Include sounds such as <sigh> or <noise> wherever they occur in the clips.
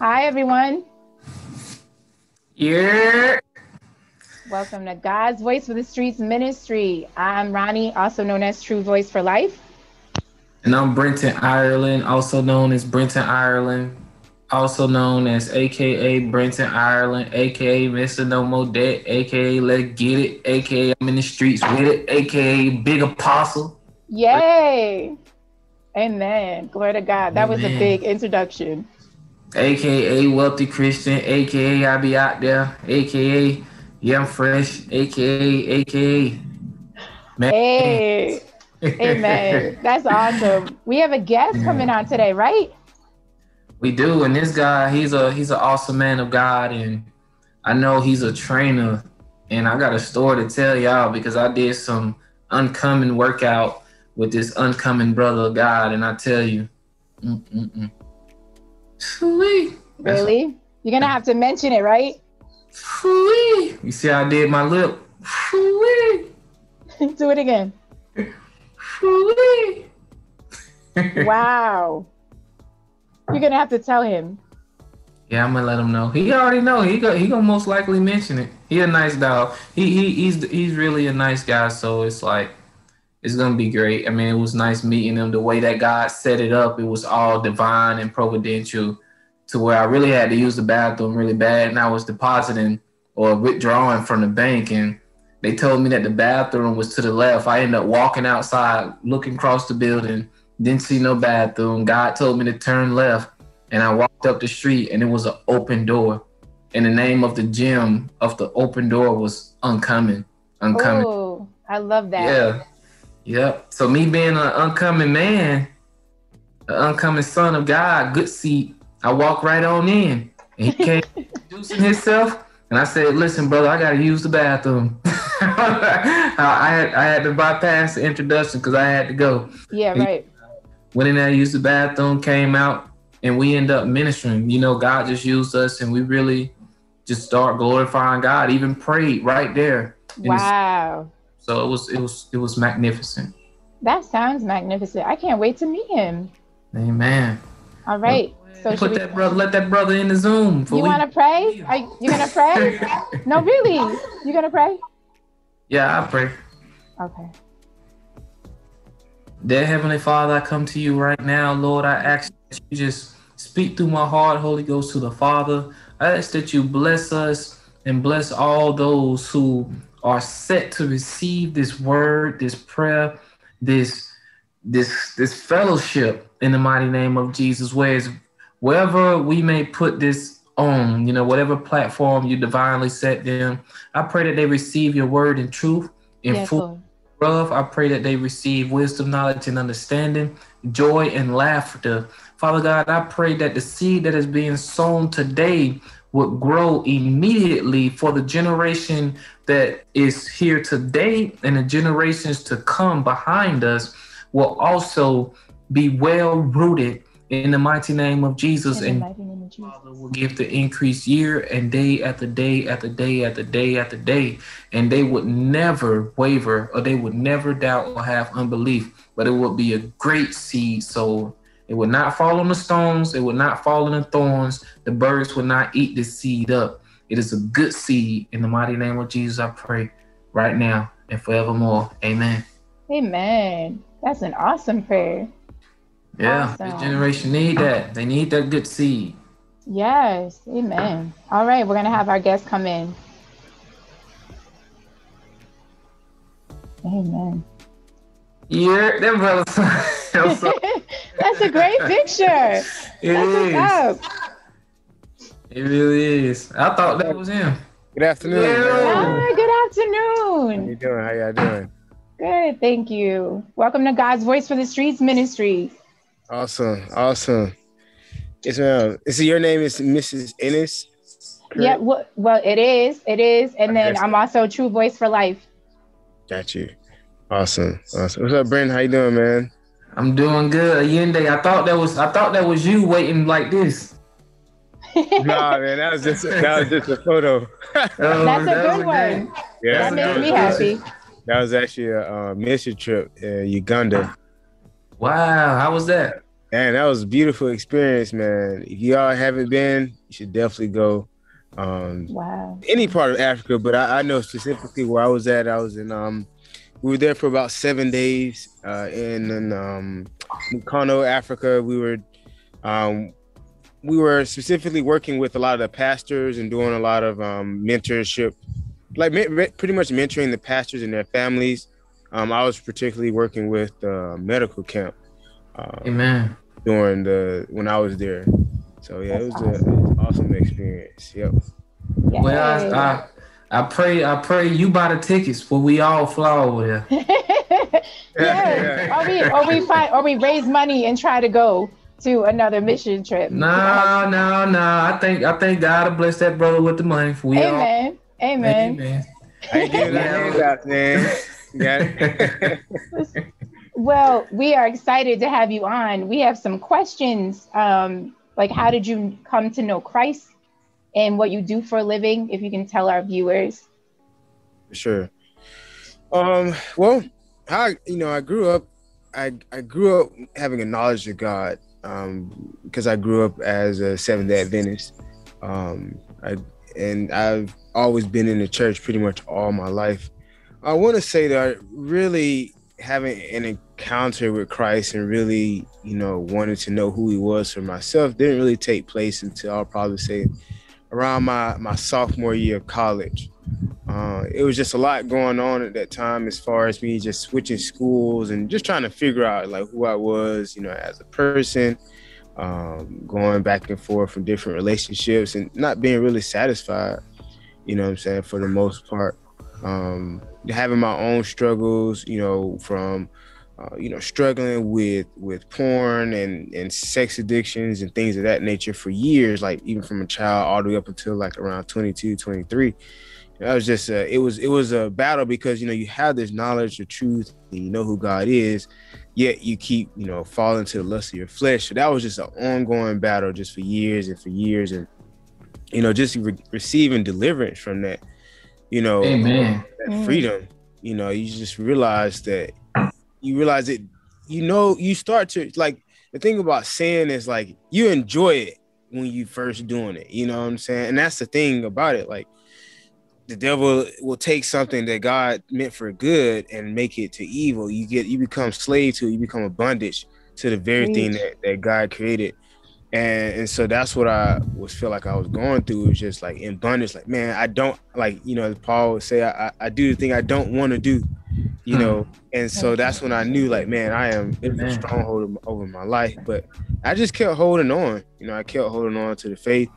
Hi, everyone. Yeah. Welcome to God's Voice for the Streets Ministry. I'm Rhonnie, also known as True Voice for Life. And I'm Brentton Ireland, also known as Brentton Ireland, also known as AKA Brentton Ireland, AKA Mr. No More Debt, AKA Let's Get It, AKA I'm in the streets with it, AKA Big Apostle. Yay! Amen. Glory to God. That was a big introduction. AKA Wealthy Christian, AKA I be out there, AKA Yeah I'm Fresh, AKA AKA Man. Hey, amen. <laughs> That's awesome. We have a guest coming on today, right? We do, and this guy, he's a he's an awesome man of God, and I know he's a trainer. And I got a story to tell y'all because I did some uncommon workout with this uncommon brother of God, and I tell you, mm-mm-mm. Sweet. That's- Really? You're gonna have to mention it, right? Sweet. You see, how I did my lip. Sweet. <laughs> Do it again. Sweet. <laughs> Wow. You're gonna have to tell him. Yeah, I'm gonna let him know. He already know. He go, he gonna most likely mention it. He a nice dog. He he he's he's really a nice guy. So it's like it's gonna be great. I mean, it was nice meeting him. The way that God set it up, it was all divine and providential. To where I really had to use the bathroom really bad, and I was depositing or withdrawing from the bank, and they told me that the bathroom was to the left. I ended up walking outside, looking across the building, didn't see no bathroom. God told me to turn left, and I walked up the street, and it was an open door. And the name of the gym of the open door was Uncommon. Uncommon. Oh, I love that. Yeah. Yep. So me being an uncommon man, an uncommon son of God, good seat, I walk right on in. And he came <laughs> introducing himself. And I said, listen, brother, I gotta use the bathroom. <laughs> I, I had I had to bypass the introduction because I had to go. Yeah, right. Went in there, used the bathroom, came out, and we end up ministering. You know, God just used us and we really just start glorifying God, even prayed right there. Wow. So it was it was it was magnificent. That sounds magnificent. I can't wait to meet him. Amen. All right. So Put we, that brother, let that brother in the Zoom. you want to pray? Are you, you gonna pray? <laughs> no, really. You gonna pray? Yeah, I pray. Okay. Dear Heavenly Father, I come to you right now, Lord. I ask that you just speak through my heart, Holy Ghost, to the Father. I ask that you bless us and bless all those who are set to receive this word, this prayer, this this this fellowship in the mighty name of Jesus. Whereas wherever we may put this on, you know, whatever platform you divinely set them, I pray that they receive your word in truth, in Yes, full Lord. love. I pray that they receive wisdom, knowledge, and understanding, joy, and laughter. Father God, I pray that the seed that is being sown today would grow immediately for the generation that is here today and the generations to come behind us will also be well rooted in the mighty name of Jesus and of Jesus. Father will give the increase year and day after day after day after day after day. And they would never waver or they would never doubt or have unbelief, but it would be a great seed. So it would not fall on the stones, it would not fall on the thorns. The birds would not eat this seed up. It is a good seed. In the mighty name of Jesus, I pray right now and forevermore. Amen. Amen. That's an awesome prayer. Yeah, Awesome. this generation need that. They need that good seed. Yes. Amen. All right. We're gonna have our guest come in. Amen. Yeah, that brother. <laughs> <laughs> That's a great picture. It That's is. what's up. It really is. I thought that was him. Good afternoon. Yeah. man. Hi, good How you doing? How y'all doing? Good, thank you. Welcome to God's Voice for the Streets Ministry. Awesome. Awesome. Yes, ma'am. So your name is Mrs. Ennis? Yeah, well, well, it is, it is, and then I'm also True Voice for Life. Got you. Awesome. Awesome. What's up, Brent? How you doing, man? I'm doing good. Yende, I thought that was I thought that was you waiting like this. nah, man, that was just that was just a photo. <laughs> That's a that was good one. Yeah, That That's makes a me good happy. that was actually a uh, mission trip in Uganda. Wow, how was that? Man, that was a beautiful experience, man. If y'all haven't been, you should definitely go. Um, wow. Any part of Africa, but I, I, know specifically where I was at. I was in. Um, we were there for about seven days uh, in, in um, Mukono, Africa. We were, um, we were specifically working with a lot of the pastors and doing a lot of um, mentorship, like me- pretty much mentoring the pastors and their families. Um, I was particularly working with the medical camp. Um, Amen. During the when I was there, so yeah, That's it was an awesome experience. Yep. Well, I, I, I pray I pray you buy the tickets for we all fly over there. <laughs> yeah. yeah. Or we or we find or we raise money and try to go to another mission trip. No, no, no. I think I think God will bless that brother with the money for we Amen. all. Amen. Amen. I ain't giving that man. Yeah. <laughs> well, we are excited to have you on. We have some questions. Um, like, how did you come to know Christ and what you do for a living? If you can tell our viewers. Sure. Um, well, I you know I grew up, I I grew up having a knowledge of God um, because I grew up as a Seventh Day Adventist. Um, I and I've always been in the church pretty much all my life. I want to say that I really having an encounter with Christ and really, you know, wanting to know who he was for myself didn't really take place until I'll probably say around my, my sophomore year of college. Uh, it was just a lot going on at that time as far as me just switching schools and just trying to figure out like who I was, you know, as a person, um, going back and forth from different relationships and not being really satisfied, you know I'm saying, for the most part. Um, having my own struggles, you know, from uh, you know struggling with with porn and and sex addictions and things of that nature for years, like even from a child all the way up until like around 22, 23. That was just a, it was it was a battle because you know you have this knowledge of truth and you know who God is, yet you keep you know falling to the lust of your flesh. So that was just an ongoing battle just for years and for years and you know just re- receiving deliverance from that you know, Amen. that freedom. You know, you just realize that you realize it. You know, you start to like the thing about sin is like you enjoy it when you first doing it. You know what I'm saying? And that's the thing about it. Like the devil will take something that God meant for good and make it to evil. You get you become slave to it, you become a bondage to the very thing that, that God created and and so that's what I was feel like I was going through. It was just like in bondage, like man, I don't like you know Paul would say I, I do the thing I don't want to do, you hmm. know. And so that's when I knew like man, I am in a stronghold over my life. But I just kept holding on, you know. I kept holding on to the faith.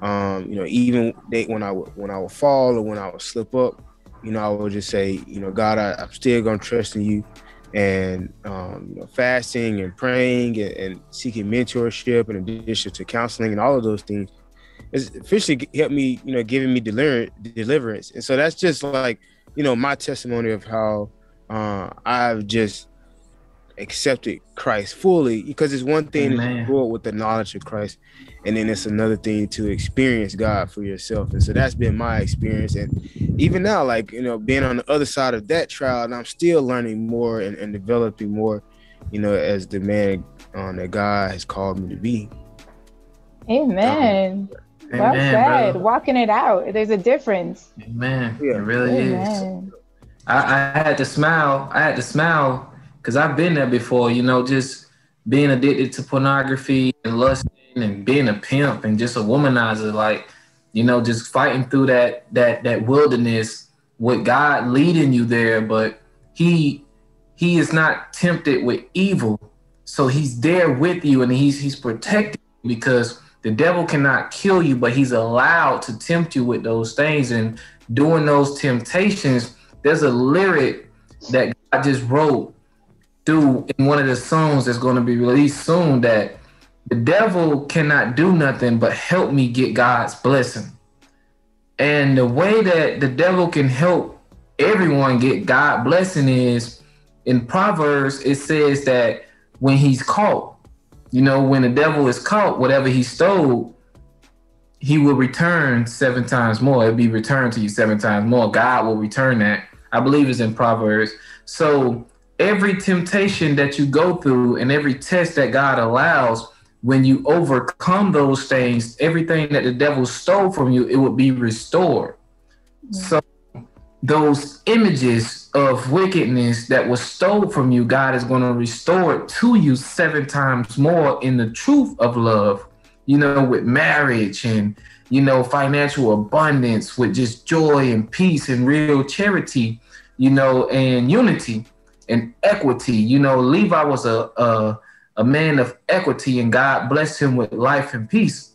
Um, you know, even they, when I would when I would fall or when I would slip up, you know, I would just say, you know, God, I, I'm still gonna trust in you and um, you know, fasting and praying and, and, seeking mentorship in addition to counseling and all of those things it's officially helped me you know giving me deliverance and so that's just like you know my testimony of how uh, i've just accepted Christ fully because it's one thing Amen. to grow up with the knowledge of Christ and then it's another thing to experience God for yourself and so that's been my experience and even now like you know being on the other side of that trial and I'm still learning more and, and developing more you know as the man um, that God has called me to be Amen. Um, well Amen, said. Brother. Walking it out. There's a difference. Amen. Yeah. It really Amen. is. I, I had to smile. I had to smile because I've been there before, you know, just being addicted to pornography and lusting and being a pimp and just a womanizer, like, you know, just fighting through that that that wilderness with God leading you there, but he he is not tempted with evil. So he's there with you and he's he's protecting you because the devil cannot kill you, but he's allowed to tempt you with those things. And during those temptations, there's a lyric that I just wrote through in one of the songs that's going to be released soon that the devil cannot do nothing but help me get God's blessing. And the way that the devil can help everyone get God blessing is in Proverbs, it says that when he's caught, you know, when the devil is caught, whatever he stole, he will return seven times more. It'll be returned to you seven times more. God will return that. I believe it's in Proverbs. So every temptation that you go through and every test that God allows, when you overcome those things, everything that the devil stole from you, it will be restored. So those images of wickedness that was stole from you, God is going to restore it to you seven times more in the truth of love, you know, with marriage and, you know, financial abundance, with just joy and peace and real charity, you know, and unity and equity. You know, Levi was a, a, a man of equity and God blessed him with life and peace.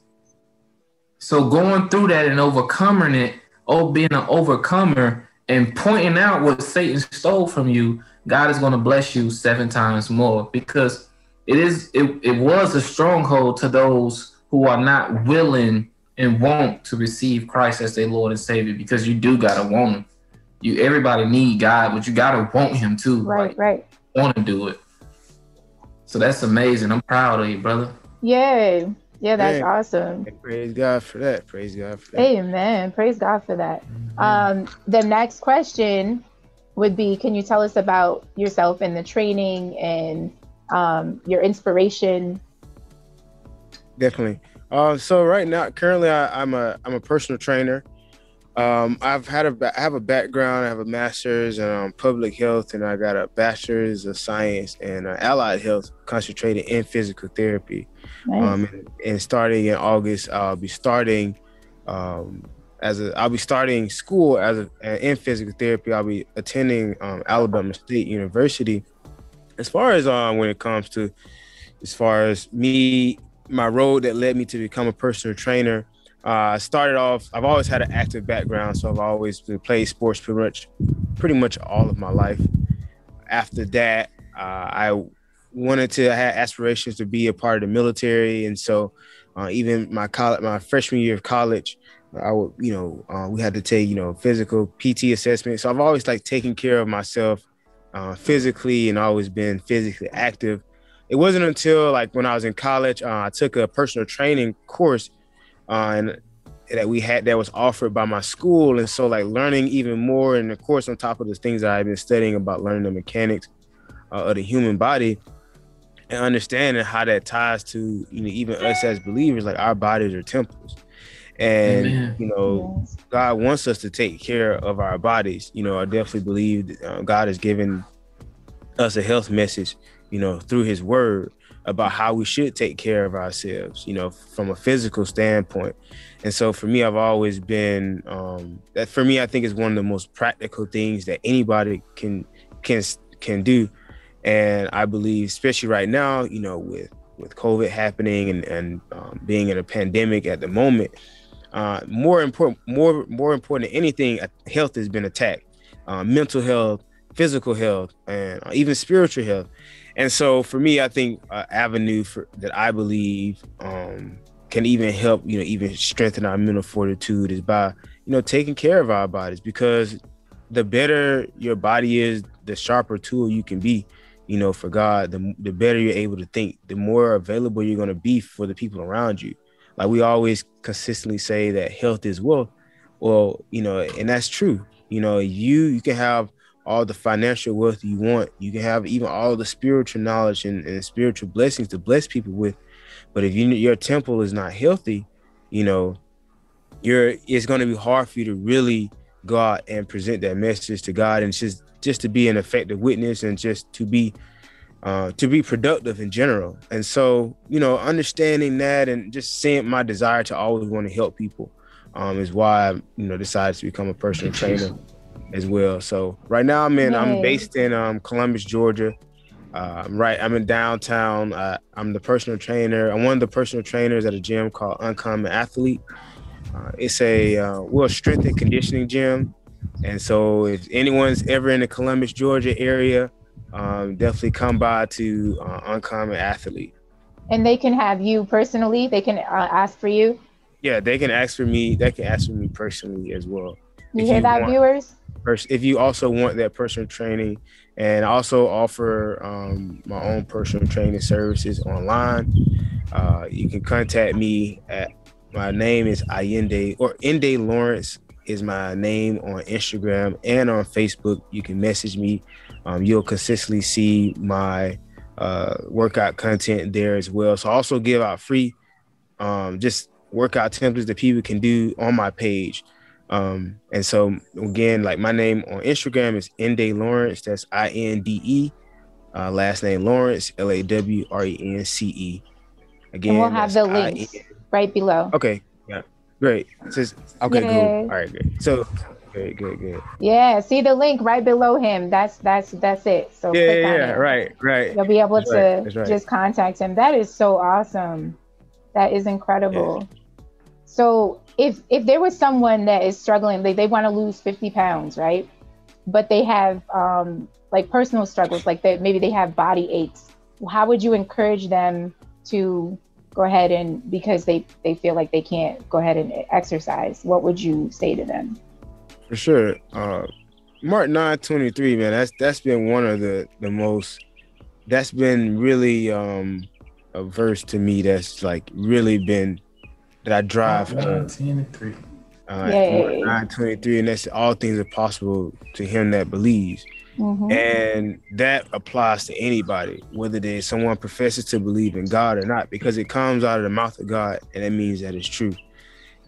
So going through that and overcoming it, oh, being an overcomer, and pointing out what Satan stole from you, God is going to bless you seven times more because it is it, it was a stronghold to those who are not willing and want to receive Christ as their Lord and Savior because you do gotta want him. You everybody need God, but you gotta want him too. Right, like, right. Want to do it. So that's amazing. I'm proud of you, brother. Yay. Yeah, that's Man. awesome. Praise God for that. Praise God for that. Amen. Praise God for that. Mm-hmm. Um, the next question would be Can you tell us about yourself and the training and um, your inspiration? Definitely. Uh, so right now, currently, I, am a I'm a personal trainer. Um, I've had a I have a background. I have a master's in um, public health, and I got a bachelor's of science and uh, allied health, concentrated in physical therapy. Nice. Um, and, and, starting in August, I'll be starting um, as a I'll be starting school as a, in physical therapy. I'll be attending um, Alabama State University. As far as um, when it comes to as far as me, my road that led me to become a personal trainer uh, I started off. I've always had an active background, so I've always played sports pretty much, pretty much all of my life. After that, uh, I wanted to have aspirations to be a part of the military, and so uh, even my college, my freshman year of college, I would, you know, uh, we had to take, you know, physical PT assessment. So I've always like taken care of myself uh, physically and always been physically active. It wasn't until like when I was in college, uh, I took a personal training course uh, and that we had that was offered by my school. And so like learning even more, and of course on top of the things that I've been studying about learning the mechanics uh, of the human body and understanding how that ties to you know even us as believers, like our bodies are temples. And Amen. you know, yes. God wants us to take care of our bodies. You know, I definitely believe uh, God has given us a health message, you know, through His Word about how we should take care of ourselves, you know, from a physical standpoint. And so for me, I've always been um, that. For me, I think is one of the most practical things that anybody can can can do. And I believe, especially right now, you know, with with COVID happening and and um, being in a pandemic at the moment, uh, more important, more more important than anything, uh, health has been attacked. Uh, mental health, physical health, and even spiritual health. And so for me, I think uh, avenue for that I believe um, can even help, you know, even strengthen our mental fortitude is by, you know, taking care of our bodies because the better your body is, the sharper tool you can be, you know, for God, the, the better you're able to think, the more available you're going to be for the people around you. Like we always consistently say that health is wealth. Well, you know, and that's true. You know, you you can have all the financial wealth you want. You can have even all the spiritual knowledge and, and spiritual blessings to bless people with. But if you, your temple is not healthy, you know, you're it's going to be hard for you to really go out and present that message to God and just just to be an effective witness and just to be uh, to be productive in general. And so, you know, understanding that and just seeing my desire to always want to help people um, is why I, you know, decided to become a personal trainer as well. So right now I'm in. I'm based in um, Columbus, Georgia. Uh, I'm right. I'm in downtown. Uh, I'm the personal trainer. I'm one of the personal trainers at a gym called Uncommon Athlete. Uh, it's a uh, well strength and conditioning gym, and so if anyone's ever in the Columbus, Georgia area, um, definitely come by to uh, Uncommon Athlete. And they can have you personally. They can uh, ask for you. Yeah, they can ask for me. They can ask for me personally as well. You hear you that, want. viewers? If you also want that personal training and also offer um, my own personal training services online uh, you can contact me at my name is Aiyinde or Inde Lawrence is my name on Instagram and on Facebook. You can message me Um, you'll consistently see my uh, workout content there as well. So I also give out free um, just workout templates that people can do on my page. Um, and so again, like my name on Instagram is Inde Lawrence. That's I N D E. Uh, last name Lawrence, L A W R E N C E. Again, and we'll have the links I-N- right below. Okay, yeah, great. Says, okay, Yay. cool. All right, great. So, good, good, good. Yeah, see the link right below him. That's that's that's it. So yeah, yeah, right, right. You'll be able that's to right, right. just contact him. That is so awesome. That is incredible. Yeah. So if if there was someone that is struggling, they, they want to lose 50 pounds, right? But they have um, like personal struggles, like that maybe they have body aches. How would you encourage them to go ahead and because they they feel like they can't go ahead and exercise? What would you say to them? For sure, uh, Mark nine twenty three, man. That's that's been one of the the most. That's been really um, a verse to me. That's like really been that I drive. Uh, Ten and three. Uh, nine twenty three, and that's all things are possible to him that believes. Mm-hmm. And that applies to anybody, whether they someone professes to believe in God or not, because it comes out of the mouth of God, and it means that it's true.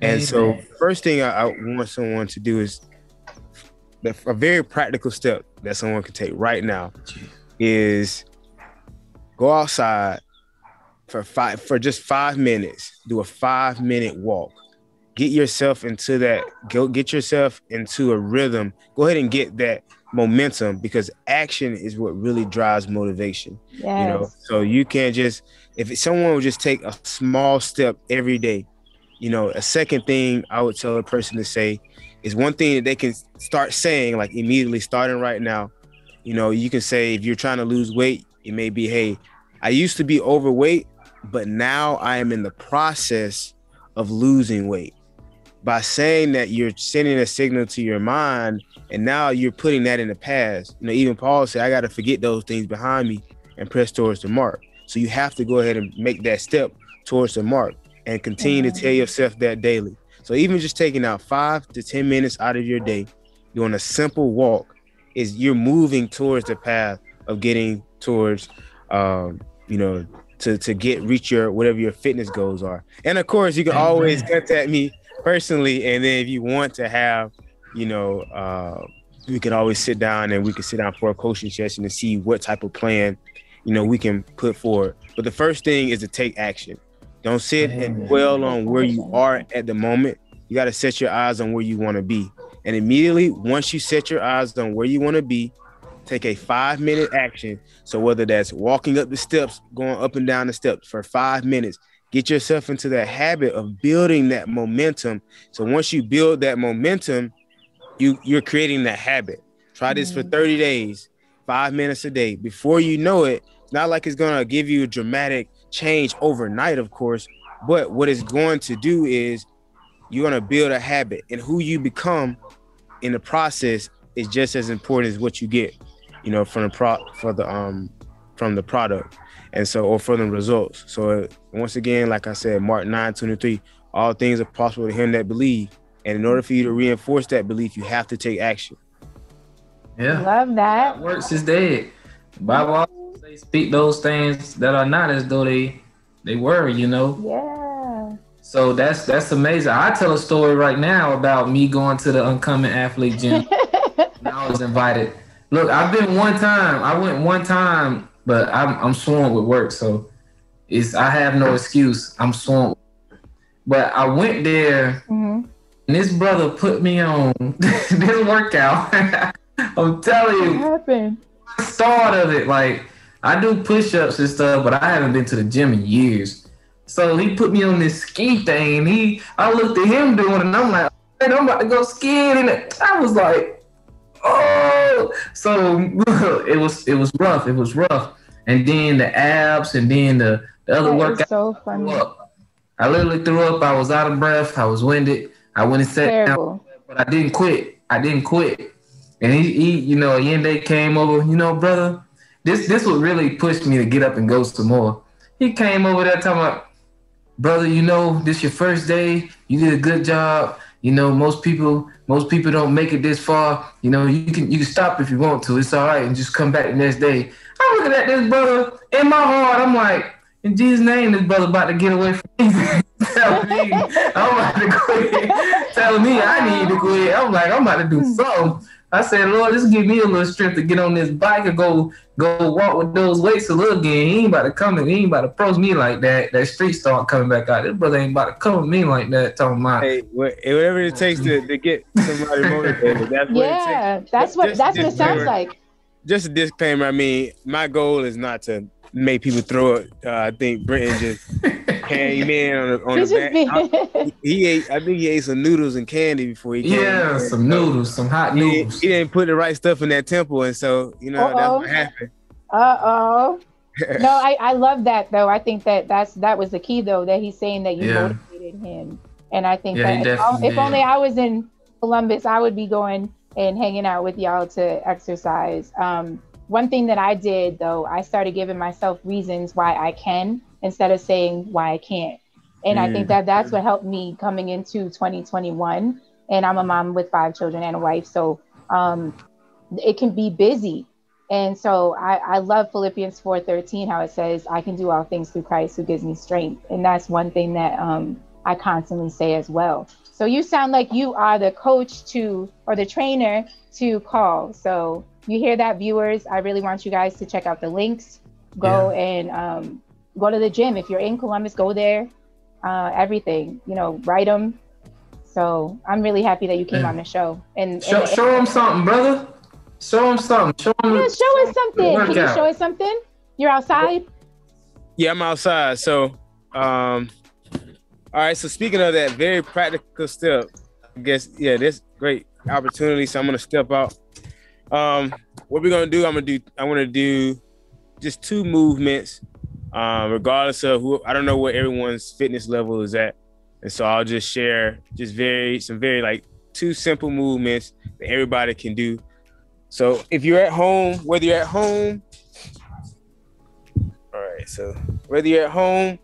And Amen. so, first thing I, I, want someone to do is a very practical step that someone can take right now is go outside for five for just five minutes. Do a five minute walk. Get yourself into that. Go get yourself into a rhythm. Go ahead and get that momentum because action is what really drives motivation. Yes. You know, so you can't just if someone would just take a small step every day. You know, a second thing I would tell a person to say is one thing that they can start saying like immediately starting right now. You know, you can say if you're trying to lose weight, it may be, hey, I used to be overweight, but now I am in the process of losing weight. By saying that, you're sending a signal to your mind, and now you're putting that in the past. You know, even Paul said, I got to forget those things behind me and press towards the mark. So you have to go ahead and make that step towards the mark and continue to tell yourself that daily. So even just taking out five to 10 minutes out of your day, doing a simple walk, is you're moving towards the path of getting towards, um, you know, to to get reach your whatever your fitness goals are. And of course, you can always contact me personally. And then if you want to have, you know, uh, we can always sit down and we can sit down for a coaching session and see what type of plan, you know, we can put forward. But the first thing is to take action. Don't sit and dwell on where you are at the moment. You got to set your eyes on where you want to be. And immediately, once you set your eyes on where you want to be, take a five minute action. So whether that's walking up the steps, going up and down the steps for five minutes, get yourself into that habit of building that momentum. So once you build that momentum, you you're creating that habit. Try this for mm-hmm. 30 days, five minutes a day. Before you know it, it's not like it's gonna give you a dramatic change overnight, of course, but what it's going to do is you're gonna build a habit, and who you become in the process is just as important as what you get you know, from the pro for the um from the product, and so or for the results. So once again, like I said, Mark nine twenty three, all things are possible to him that believe, and in order for you to reinforce that belief, you have to take action. Yeah, love that. Works is dead. Bible say speak those things that are not as though they they were. You know. Yeah. So that's that's amazing. I tell a story right now about me going to the Uncommon Athlete Gym. <laughs> I was invited Look, I've been one time. I went one time, but I'm I'm sworn with work, so it's I have no excuse. I'm sworn. But I went there, mm-hmm. and this brother put me on <laughs> this workout. <laughs> I'm telling you, what happened? Start of it, like I do push-ups and stuff, but I haven't been to the gym in years. So he put me on this ski thing, and he I looked at him doing it, and I'm like, I'm about to go skiing, and I was like oh, <laughs> so <laughs> it was it was rough. It was rough. And then the abs, and then the, the other that workout. So funny. I literally threw up. I was out of breath. I was winded. I went and sat Terrible. down, but I didn't quit. I didn't quit. And he, he you know, Yende came over. You know, brother, this this would really push me to get up and go some more. He came over that time, brother, you know, this your first day. You did a good job. You know, most people most people don't make it this far. You know, you can you can stop if you want to. It's all right, and just come back the next day. I'm looking at this brother in my heart. I'm like, in Jesus' name, this brother about to get away from me. <laughs> telling me I'm about to quit. telling me I need to quit. I'm like, I'm about to do hmm. something. I said, Lord, just give me a little strength to get on this bike and go go walk with those weights a little again. He ain't about to come and he ain't about to approach me like that. That street start coming back out. This brother ain't about to come with me like that. Talking about hey, whatever it takes to, to get somebody <laughs> motivated. That's what yeah, that's what Just that's what it sounds like. Just a disclaimer. I mean, my goal is not to make people throw it. Uh, I think Britain just <laughs> came in on the, on the back. I- <laughs> he ate. I think he ate some noodles and candy before he came. yeah, in. some noodles, some hot noodles. he didn't put the right stuff in that temple, and so you know that's Uh-oh. what happened. Uh oh. <laughs> No, I, I love that though. I think that that's that was the key though that he's saying that you Yeah. motivated him, and I think Yeah, that if, if only I was in Columbus, I would be going and hanging out with y'all to exercise. Um, one thing that I did though, I started giving myself reasons why I can instead of saying why I can't, and I think that that's what helped me coming into 2021. And I'm a mom with five children and a wife, so um, it can be busy and so I, I love Philippians 4:13, how it says, I can do all things through Christ who gives me strength. And that's one thing that um, I constantly say as well. So you sound like you are the coach to or the trainer to call. So you hear that, viewers. I really want you guys to check out the links. Go and um, go to the gym. If you're in Columbus, go there. Uh, everything, you know, write them. So I'm really happy that you came Yeah. on the show. And, Show, and show him something, brother. Show them something. Show him. yeah, show us something. Can you Workout. show us something? You're outside. Yeah, I'm outside. So, um, all right. So speaking of that very practical step, I guess yeah, this great opportunity. So I'm gonna step out. Um, what we're gonna do? I'm gonna do. I want to do just two movements, um, regardless of who. I don't know what everyone's fitness level is at, and so I'll just share just very some very like two simple movements that everybody can do. So if you're at home, whether you're at home all right, so whether you're at home,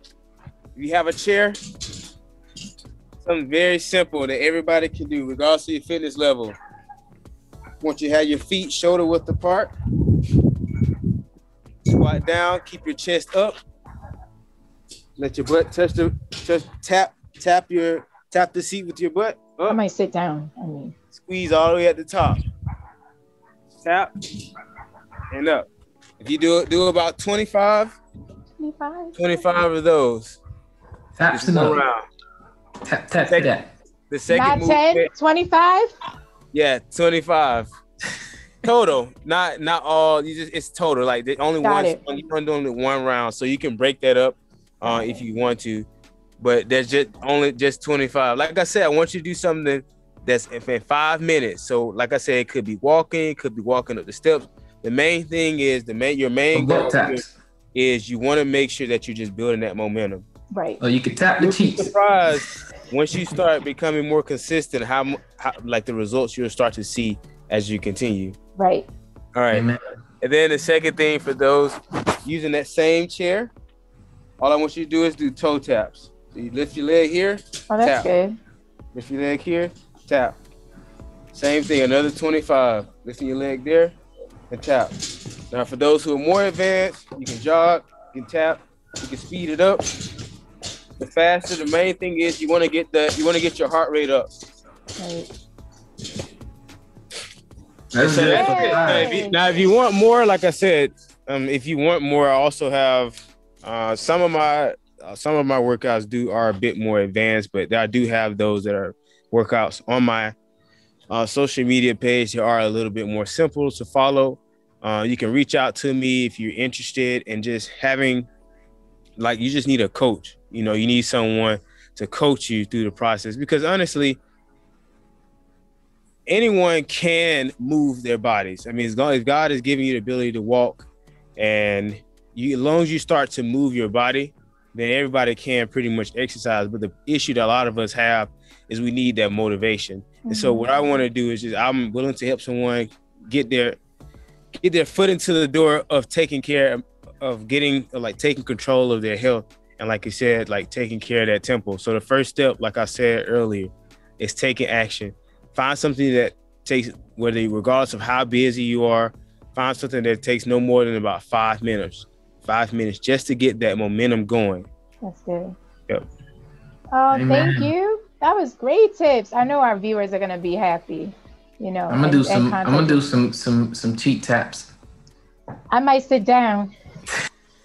you have a chair, something very simple that everybody can do, regardless of your fitness level. Once you have your feet shoulder width apart, squat down, keep your chest up. Let your butt touch the touch, tap tap your tap the seat with your butt I might sit down. I mean, Squeeze all the way at the top. Tap and up. If you do it, do about 25, 25. 25 of those. Taps Just and go up. around. Tap, tap Take- that. The second Not 10, 25. yeah, 25 total. Not not all. You just it's total. Like the only Got one it. you're doing it one round, so you can break that up uh, if you want to. But there's just only just 25. Like I said, I want you to do something that's in in five minutes. So like I said, it could be walking, it could be walking up the steps. The main thing is the main your main goal butt taps. is you want to make sure that you're just building that momentum. Right. Or you can tap the You'll cheeks. surprised once you start becoming more consistent how, how like the results you'll start to see as you continue. Right. All right. Amen. And then the second thing for those using that same chair, all I want you to do is do toe taps. So you lift your leg here, Oh, that's Tap. good. lift your leg here, tap. Same thing, another 25. Lifting your leg there and tap. Now for those who are more advanced, you can jog, you can tap, you can speed it up. The faster, the main thing is you want to get the you want to get your heart rate up. Right. That's So good. that's okay. Now, if you, now, if you want more, like I said, um, if you want more, I also have uh, some of my uh, some of my workouts do are a bit more advanced, but I do have those that are workouts on my uh, social media page. They are a little bit more simple to follow. Uh, you can reach out to me if you're interested in just having, like, you just need a coach. You know, you need someone to coach you through the process because honestly, anyone can move their bodies. I mean, as long as God is giving you the ability to walk, and you, as long as you start to move your body, then everybody can pretty much exercise. But the issue that a lot of us have is we need that motivation. And so, what I mm-hmm. want to do is just I'm willing to help someone get their get their foot into the door of taking care of getting like taking control of their health and like you said like taking care of that temple so the first step like i said earlier is taking action. Find something that takes whether regardless of how busy you are, find something that takes no more than about five minutes. Five minutes just to get that momentum going. That's good. Yep. Oh, Amen. thank you. That was great tips. I know our viewers are gonna be happy. You know, I'm gonna and- do and some. I'm gonna do some some some cheat taps. I might sit down. <laughs>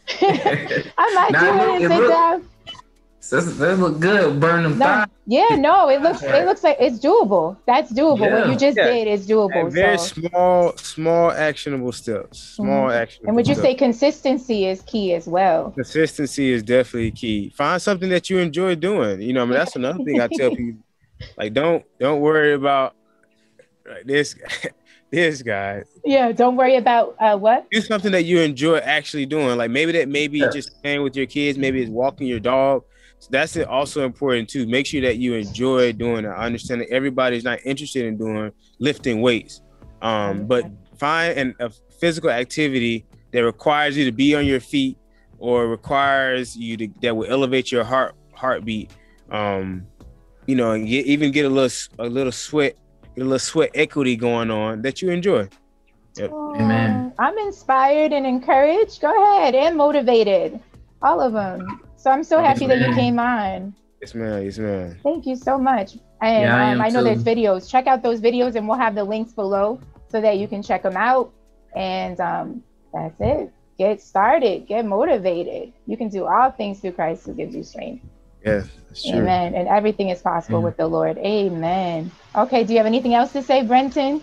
<laughs> I might Nah, do it it and sit look- down. So that's- that look good. Burn them No, thighs. yeah, no, it looks it looks like it's doable. That's doable. What you just Yeah. did is doable. And very so. small, small actionable steps. Small actionable. Mm-hmm. And would you steps. say consistency is key as well? consistency is definitely key. Find something that you enjoy doing. You know, I mean, that's another thing I tell <laughs> people. Like, don't don't worry about like, this <laughs> this guy. Yeah, don't worry about uh, what. Do something that you enjoy actually doing. Like maybe that maybe Yeah. just playing with your kids. Maybe it's walking your dog. So that's it also important too. Make sure that you enjoy doing it. I understand that everybody's not interested in doing lifting weights, um, but find an, a physical activity that requires you to be on your feet or requires you to that will elevate your heart heartbeat. Um, you know, and get, even get a little s- a little sweat, get a little sweat equity going on that you enjoy. Amen. Oh, I'm inspired and encouraged. Go ahead and motivated, all of them. So I'm so Yes, happy that you came on. Yes, man. Yes, man. Thank you so much. And Yeah, I um, am I know there's videos. Check out those videos, and we'll have the links below so that you can check them out. And um, that's it. Get started. Get motivated. You can do all things through Christ who gives you strength. Yeah, that's true. Amen. And everything is possible Amen. with the Lord. Amen. Okay. Do you have anything else to say, Brentton?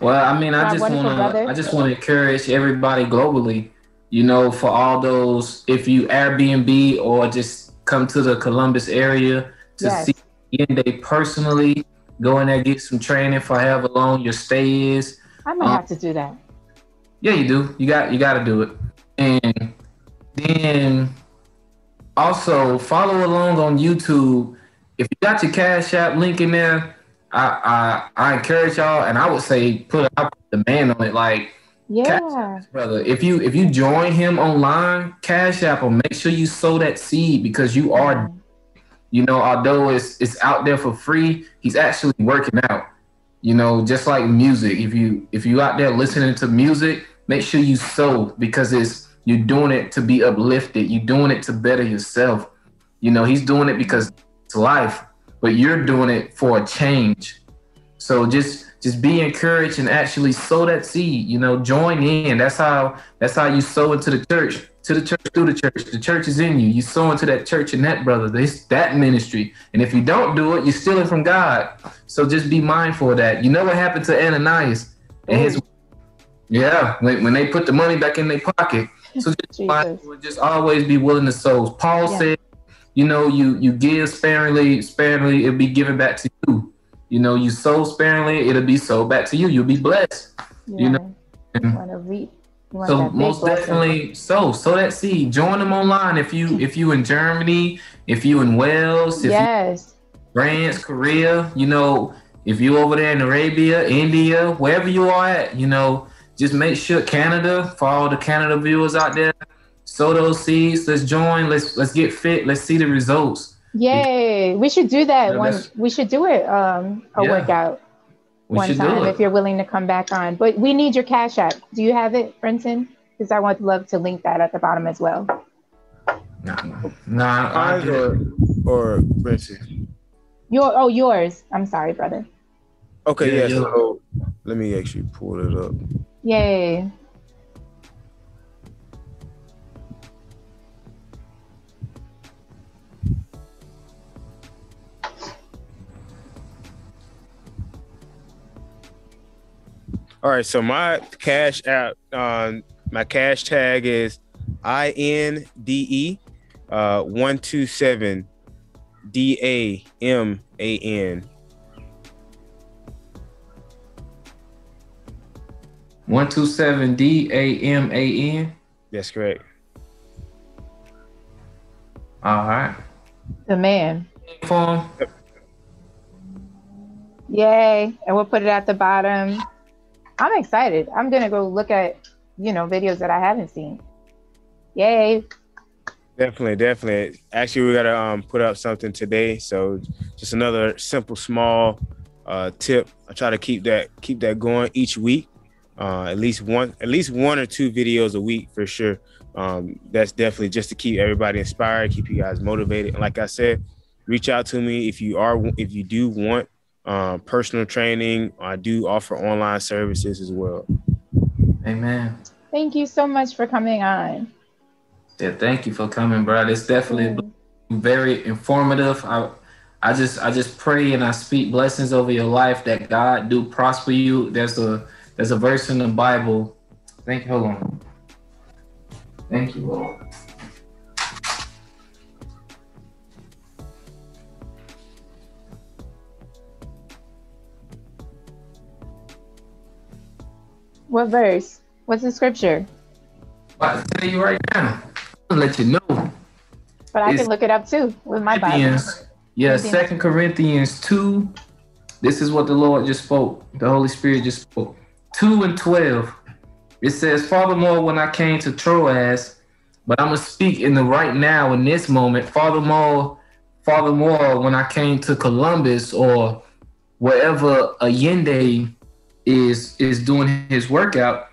Well, I mean, I just want to, I just want to encourage everybody globally, you know, for all those, if you Airbnb or just come to the Columbus area to Yes. see Day personally, go in there, get some training for however long your stay is. I might Um, have to do that. Yeah, you do. You got, you got to do it. And then also follow along on YouTube. If you got your Cash App link in there, I, I, I encourage y'all, and I would say put out demand on it, like. Yeah. brother. If you if you join him online, Cash App him. Make sure you sow that seed because you are, you know, although it's it's out there for free, he's actually working out. You know, just like music. If you if you out there listening to music, make sure you sow because it's you're doing it to be uplifted. You're doing it to better yourself. You know, he's doing it because it's life, but you're doing it for a change. So just just be encouraged and actually sow that seed. You know, join in. That's how that's how you sow into the church, to the church through the church. The church is in you. You sow into that church and that brother, this that ministry. And if you don't do it, you're stealing from God. So just be mindful of that. You know what happened to Ananias and his yeah when, when they put the money back in their pocket. So just, <laughs> mindful, just always be willing to sow. Paul Yeah. said, you know, you you give sparingly, sparingly, it'll be given back to you. You know, you sow sparingly, it'll be sold back to you. You'll be blessed. you know, You want to reap. Want So most blessing. definitely sow, sow that seed. Join them online if you if you in Germany, if you in Wales, if Yes. you France, Korea, you know, if you over there in Arabia, India, wherever you are at, you know, just make sure Canada, for all the Canada viewers out there, sow those seeds. Let's join. Let's let's get fit. Let's see the results. Yay. We should do that one. that's- We should do it. Um, a Yeah. workout We one time if you're willing to come back on. But we need your cash app. Do you have it, Brentton? Because I would love to link that at the bottom as well. Nah, nah I, Mine or or Brentton. Your oh yours. I'm sorry, brother. Okay, Yeah, yeah. yeah. So let me actually pull it up. Yay. All right, so my cash app, um, my cash tag is I N D E uh one two seven D A M A N. one two seven D A M A N. That's correct. All right. The man. Form. Yay. And we'll put it at the bottom. I'm excited. I'm gonna go look at, you know, videos that I haven't seen. Yay. Definitely, definitely. Actually, we gotta um, put up something today. So just another simple, small uh, tip. I try to keep that keep that going each week. Uh, at least one, at least one or two videos a week for sure. Um, that's definitely just to keep everybody inspired, keep you guys motivated. And like I said, reach out to me if you are if you do want um, personal training. I do offer online services as well. Amen. Thank you so much for coming on. Yeah, thank you for coming, bro. It's definitely very informative. I I just I just pray and I speak blessings over your life that God do prosper you. There's a there's a verse in the Bible. Thank you. Hold on. Thank you, Lord. What verse? What's the scripture? I'll tell you right now. I'll let you know. But I it's can look it up too with my Bible. Yeah, Second Corinthians 2. This is what the Lord just spoke. The Holy Spirit just spoke. 2 and 12. It says, Furthermore, when I came to Troas, but I'm gonna speak in the right now in this moment. Furthermore, furthermore, when I came to Columbus or wherever Aiyinde is is doing his workout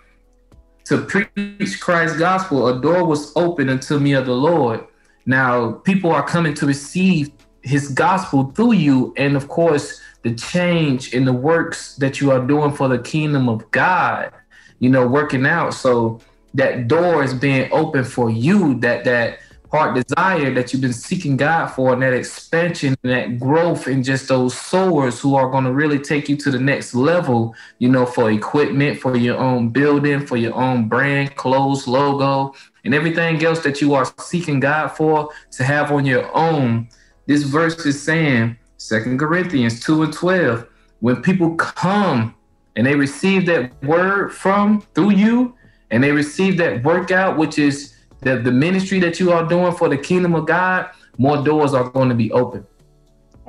to preach Christ's gospel, a door was open unto me of the Lord. Now people are coming to receive his gospel through you, and of course, the change in the works that you are doing for the kingdom of God, you know, working out. So that door is being open for you, that that heart desire that you've been seeking God for and that expansion and that growth in just those sowers who are going to really take you to the next level, you know, for equipment, for your own building, for your own brand, clothes, logo, and everything else that you are seeking God for to have on your own. This verse is saying, Second Corinthians 2 and 12, when people come and they receive that word from through you and they receive that workout, which is the, the ministry that you are doing for the kingdom of God, more doors are going to be open.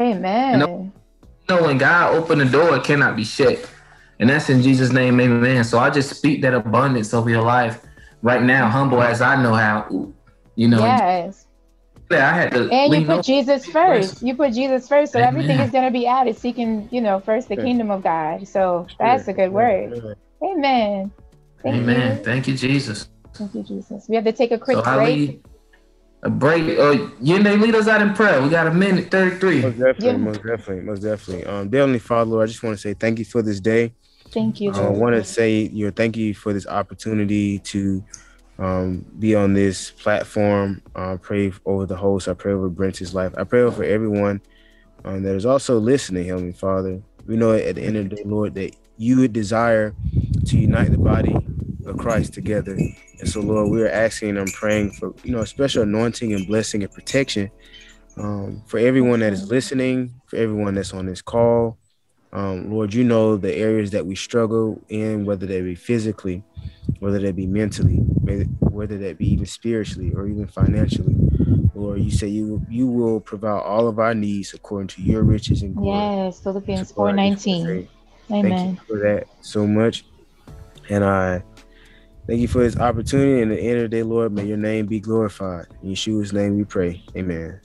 Amen. You know, you know when God opened the door, it cannot be shut. And that's in Jesus' name, amen. So I just speak that abundance over your life right now, humble as I know how. You know, yes. Yeah, I had to. And you put Jesus first. You put Jesus first, so amen. everything is going to be added. Seeking, you know, first the kingdom of God. So that's a good word. Amen. Thank amen. You. Thank you, Jesus. Thank you, Jesus. We have to take a quick so break. A break. Uh, Yende, lead us out in prayer. We got a minute 33. Most definitely, yeah. most definitely, most definitely. Um, definitely, Father, Lord, I just want to say thank you for this day. Thank you. Uh, I want to say, you know, thank you for this opportunity to um, be on this platform. I uh, pray over the host. I pray over Brent's life. I pray over everyone um, that is also listening, Heavenly Father. We know at the end of the day, Lord, that you would desire to unite the body of Christ together and so, Lord, we're asking and I'm praying for, you know, a special anointing and blessing and protection um, for everyone that is listening, for everyone that's on this call. Um, Lord, you know the areas that we struggle in, whether they be physically, whether they be mentally, whether that be even spiritually or even financially. Lord, you say you you will provide all of our needs according to your riches and glory. Yes, Philippians four nineteen. Amen. Thank you for that so much, and I Thank you for this opportunity. And at the end of the day, Lord, may your name be glorified. In Yeshua's name we pray. Amen.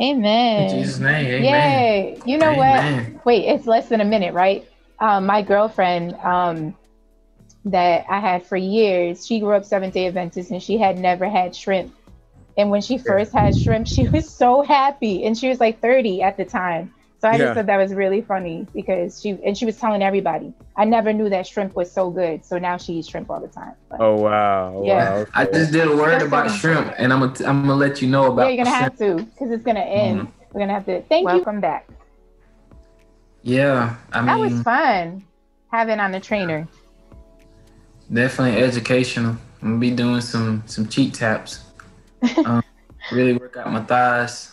Amen. In Jesus' name. Amen. Yay. You know amen. what? Wait, it's less than a minute, right? Um, my girlfriend um, that I had for years, she grew up Seventh day Adventist and she had never had shrimp. And when she first had shrimp, she was so happy. And she was like 30 at the time. So I yeah. just thought that was really funny because she and she was telling everybody. I never knew that shrimp was so good. So now she eats shrimp all the time. But, oh wow! Yeah, wow. Okay. I just did a word about shrimp, and I'm gonna I'm gonna let you know about. Yeah, you're gonna shrimp. have to because it's gonna end. Mm-hmm. We're gonna have to. Thank Welcome you. Welcome back. Yeah, I mean that was fun having on the trainer. Definitely educational. I'm gonna be doing some some cheat taps. <laughs> um, really work out my thighs.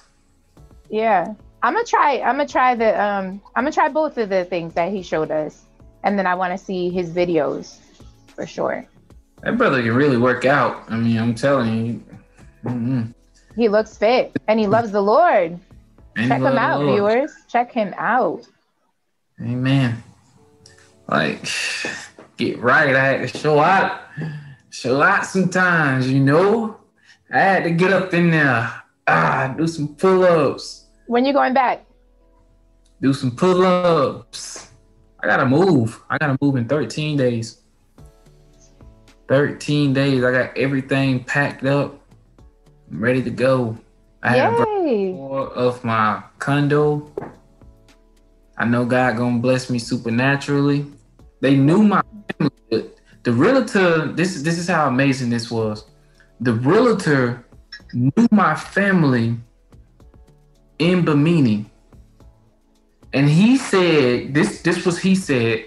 Yeah. I'm gonna try. I'm gonna try the. Um, I'm gonna try both of the things that he showed us, and then I want to see his videos for sure. That brother can really work out. I mean, I'm telling you. Mm-hmm. He looks fit, and he loves the Lord. And Check him out, viewers. Check him out. Amen. Like, get right. I had to show out, show out sometimes, you know. I had to get up in there, ah, do some pull-ups. When you going back? Do some pull-ups. I gotta move. I gotta move in 13 days. 13 days. I got everything packed up. I'm ready to go. I have Yay! of my condo. I know God gonna bless me supernaturally. They knew my family. The realtor, this is this is how amazing this was. The realtor knew my family in Bimini. And he said, this this was he said,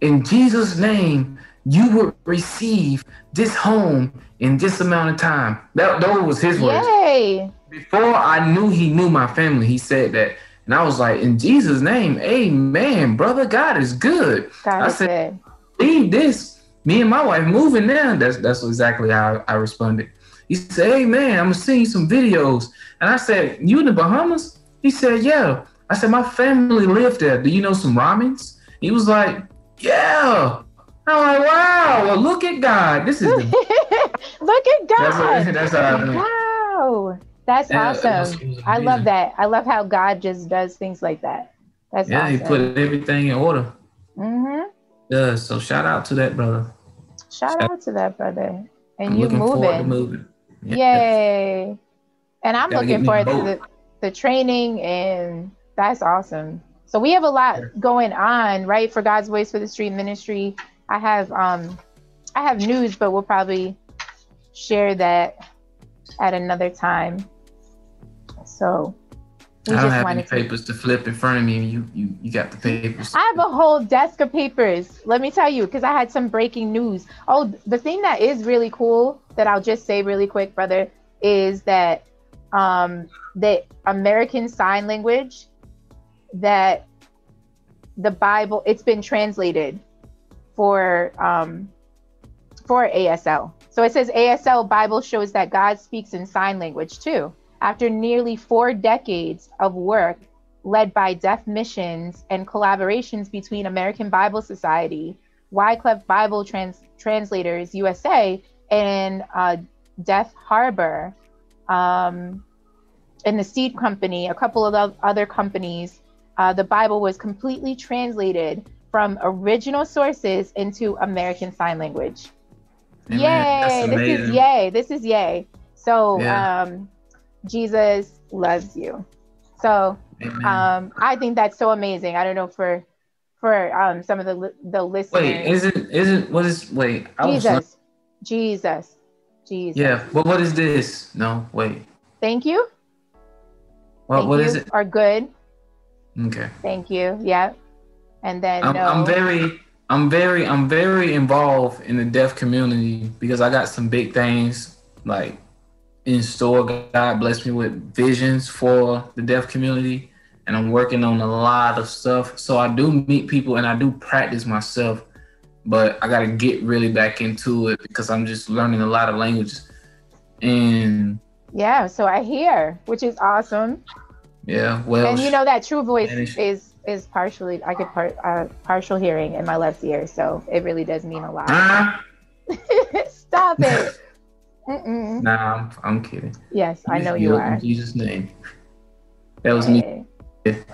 in Jesus' name, you will receive this home in this amount of time. That that was his words. Yay! Before I knew he knew my family, he said that. And I was like, in Jesus' name, amen, brother. God is good. God I said, good. leave this. Me and my wife moving now. That's that's exactly how I responded. He said, Hey man, I'm you some videos. And I said, You in the Bahamas? He said, Yeah. I said, My family lived there. Do you know some ramens? He was like, Yeah. I'm like, wow, well, look at God. This is the <laughs> Look at that's, God. <laughs> that's how I mean. Wow. That's Yeah, it was- awesome. it was I love that. I love how God just does things like that. That's Yeah, he put everything in order. hmm Yeah, so shout out to that brother. Shout out to that brother. And I'm you looking forward to moving. moving. Yay. And I'm looking forward to the, the training and that's awesome. So we have a lot going on, right? For God's Voice for the Street Ministry. I have um I have news, but we'll probably share that at another time. So we I don't just have any to papers to flip in front of me. You you you got the papers. I have a whole desk of papers. Let me tell you, because I had some breaking news. Oh, the thing that is really cool that I'll just say really quick, brother, is that um, the American Sign Language, that the Bible, it's been translated for um, for ASL. So it says ASL Bible shows that God speaks in sign language too. After nearly four decades of work led by deaf missions and collaborations between American Bible Society, Wycliffe Bible Trans- Translators USA, and uh, Deaf Harbor, um, and the Seed Company, a couple of other companies, uh, the Bible was completely translated from original sources into American Sign Language. Amen. Yay! This is yay! This is yay! So, Yeah. um, Jesus loves you. So, um, I think that's so amazing. I don't know for for um, some of the the listeners. wait, isn't isn't what is wait? I was Jesus, Jesus, yeah, but what is this? No, wait. Thank you. What Thank what you. is it? Are good. Okay. Thank you. Yeah. And then I'm, no. I'm very I'm very I'm very involved in the deaf community because I got some big things like in store. God blessed me with visions for the deaf community and I'm working on a lot of stuff. So I do meet people and I do practice myself, but I got to get really back into it because I'm just learning a lot of languages. And yeah. So I hear, which is awesome. yeah, well, and you know that true voice Spanish. is is partially I could part uh, partial hearing in my left ear, so it really does mean a lot. Ah, <laughs> Stop it. <laughs> Mm-mm. nah, I'm, I'm kidding. Yes, I know you are. In Jesus' name. That was me. Yay.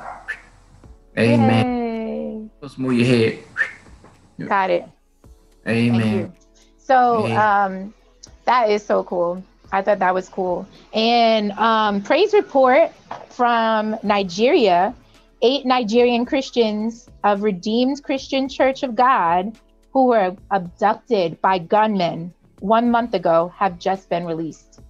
Amen. Let's move your head. Got it. Amen. So Yeah. um, that is so cool. I thought that was cool. And um, praise report from Nigeria: eight Nigerian Christians of Redeemed Christian Church of God who were abducted by gunmen one month ago have just been released.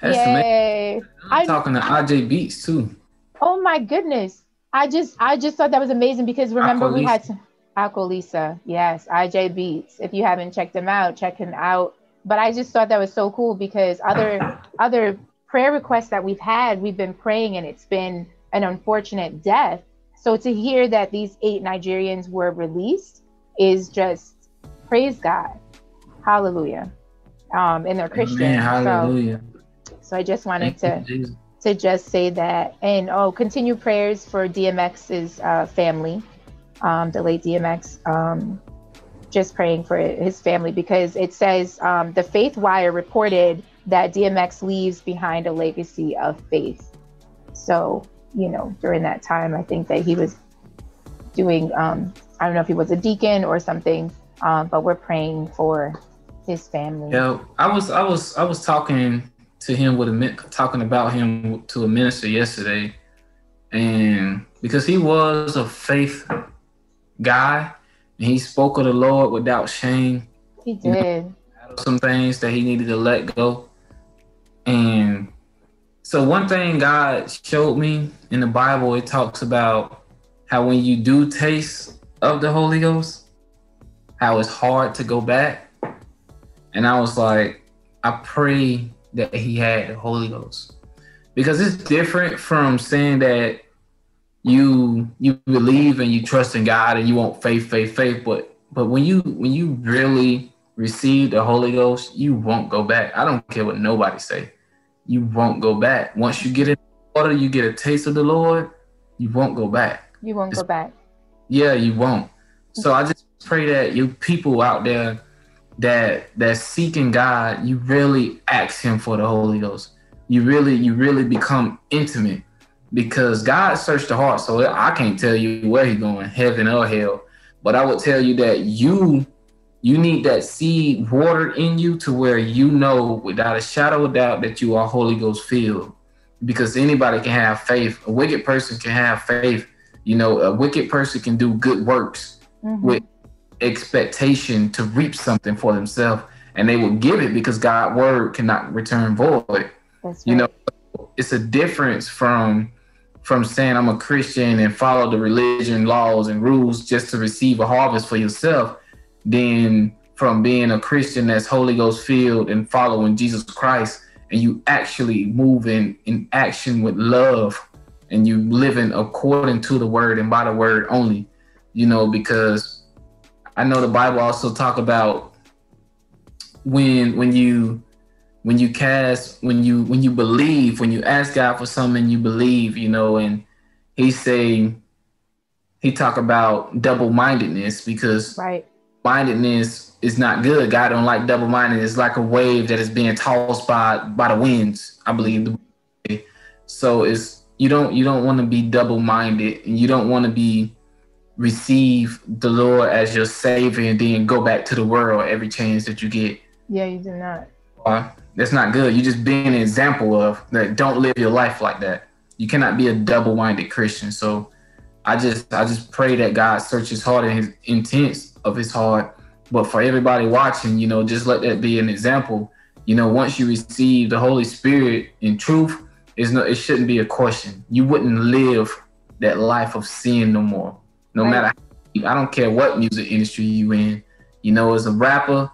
That's amazing. Yay! I'm I- talking to RJ Beats too. Oh my goodness. I just I just thought that was amazing because remember we had to Aqualisa. Yes, IJ Beats. If you haven't checked him out, check him out. But I just thought that was so cool because other <laughs> other prayer requests that we've had, we've been praying and it's been an unfortunate death. So to hear that these eight Nigerians were released is just praise God. Hallelujah. Um, and they're Christian. Amen. So, Hallelujah. so I just wanted Thank to. To just say that. And oh, continue prayers for DMX's uh, family, um, the late DMX. Um, just praying for his family because it says um, the Faith Wire reported that DMX leaves behind a legacy of faith. So, you know, during that time, I think that he was doing, um, I don't know if he was a deacon or something, um, but we're praying for his family. Yeah, I was, I was, I was talking to him with a talking about him to a minister yesterday, and because he was a faith guy, and he spoke of the Lord without shame. He did. You know, some things that he needed to let go, and so one thing God showed me in the Bible, it talks about how when you do taste of the Holy Ghost, how it's hard to go back. And I was like, I pray that he had the Holy Ghost. Because it's different from saying that you you believe and you trust in God and you want faith, faith, faith. But but when you when you really receive the Holy Ghost, you won't go back. I don't care what nobody say. You won't go back. Once you get in the water, you get a taste of the Lord, you won't go back. You won't it's, go back. Yeah, you won't. So I just pray that you people out there that that seeking God, you really ask Him for the Holy Ghost. You really, you really become intimate because God searched the heart. So I can't tell you where He's going, heaven or hell. But I would tell you that you you need that seed water in you to where you know without a shadow of doubt that you are Holy Ghost filled. Because anybody can have faith. A wicked person can have faith. You know, a wicked person can do good works mm-hmm. with expectation to reap something for themselves and they will give it because God's word cannot return void. Right. You know, it's a difference from from saying I'm a Christian and follow the religion laws and rules just to receive a harvest for yourself than from being a Christian that's Holy Ghost filled and following Jesus Christ and you actually moving in action with love and you living according to the word and by the word only you know because I know the Bible also talk about when when you when you cast when you when you believe when you ask God for something you believe you know and he say he talk about double mindedness because right. mindedness is not good. God don't like double mindedness it's like a wave that is being tossed by by the winds I believe. So it's you don't you don't want to be double minded and you don't want to be receive the Lord as your savior and then go back to the world every chance that you get. Yeah, you do not. Uh, that's not good. You just being an example of that. Don't live your life like that. You cannot be a double-minded Christian. So I just I just pray that God searches heart and his intents of his heart. But for everybody watching, you know, just let that be an example. You know, once you receive the Holy Spirit in truth, it's no it shouldn't be a question. You wouldn't live that life of sin no more no right. matter I don't care what music industry you in. You know, as a rapper,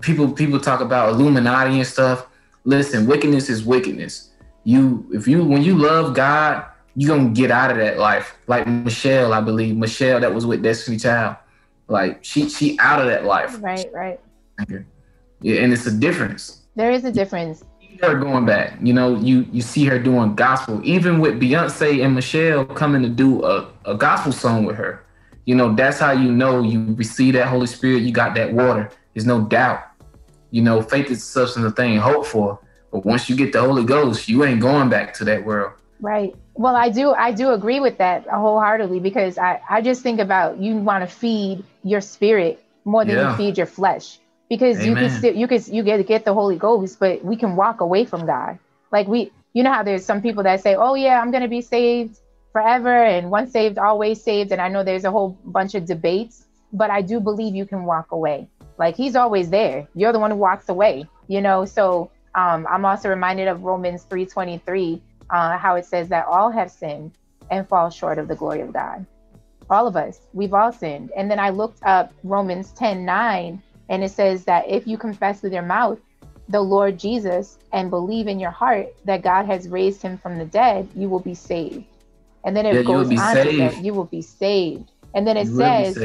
people people talk about Illuminati and stuff. Listen, wickedness is wickedness. You if you when you love God, you gonna get out of that life. Like Michelle, I believe Michelle that was with Destiny Child. Like she she out of that life. Right, right. Yeah, and it's a difference. There is a difference her going back. You know, you you see her doing gospel, even with Beyonce and Michelle coming to do a, a gospel song with her. You know, that's how you know you receive that Holy Spirit. You got that water. There's no doubt. You know, faith is substance of thing hope for. But once you get the Holy Ghost, you ain't going back to that world. Right. Well, I do I do agree with that wholeheartedly because I I just think about you want to feed your spirit more than yeah. you feed your flesh because Amen. you can still you can you get get the Holy Ghost, but we can walk away from God. Like we, you know how there's some people that say, "Oh yeah, I'm gonna be saved forever," and once saved, always saved. And I know there's a whole bunch of debates, but I do believe you can walk away. Like He's always there. You're the one who walks away. You know. So um, I'm also reminded of Romans 3:23, uh, how it says that all have sinned and fall short of the glory of God. All of us, we've all sinned. And then I looked up Romans 10:9 and it says that if you confess with your mouth the Lord Jesus and believe in your heart that God has raised him from the dead, you will be saved. And then it yeah, goes on saved. to say, you will be saved. And then it you says,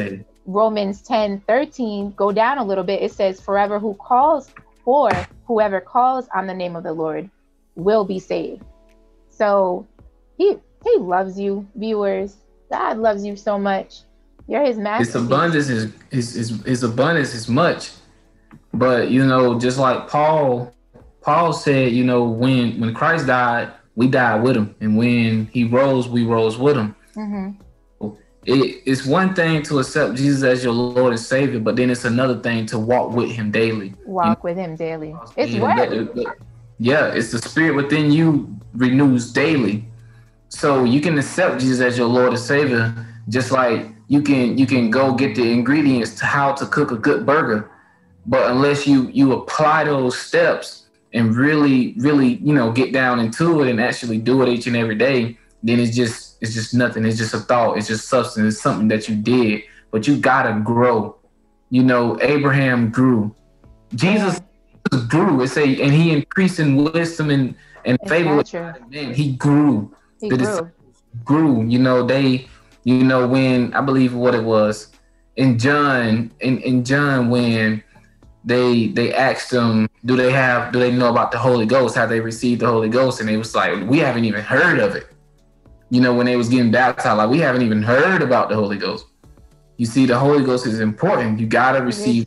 Romans 10 13, go down a little bit. It says, forever who calls or whoever calls on the name of the Lord will be saved. So he he loves you, viewers. God loves you so much. You're his His masterpiece. abundance is his, his his abundance is much. But you know, just like Paul, Paul said, you know, when when Christ died, we died with him, and when he rose, we rose with him. hmm It, it's one thing to accept Jesus as your Lord and Savior, but then it's another thing to walk with Him daily. Walk with him daily. It's Yeah, work. the- the- Yeah, it's the spirit within you renews daily. So you can accept Jesus as your Lord and Savior, just like you can you can go get the ingredients to how to cook a good burger. But unless you you apply those steps and really, really, you know, get down into it and actually do it each and every day, then it's just it's just nothing. It's just a thought. It's just substance. It's something that you did, but you gotta grow. You know, Abraham grew. Jesus grew. It say, and he increased in wisdom and and favor men. He grew, He the grew. grew. You know, they, you know, when I believe what it was in John, in in John when they they asked them, do they have, do they know about the Holy Ghost? Have they received the Holy Ghost? And they was like, we haven't even heard of it. You know, when they was getting baptized, like we haven't even heard about the Holy Ghost. You see, the Holy Ghost is important. You gotta receive.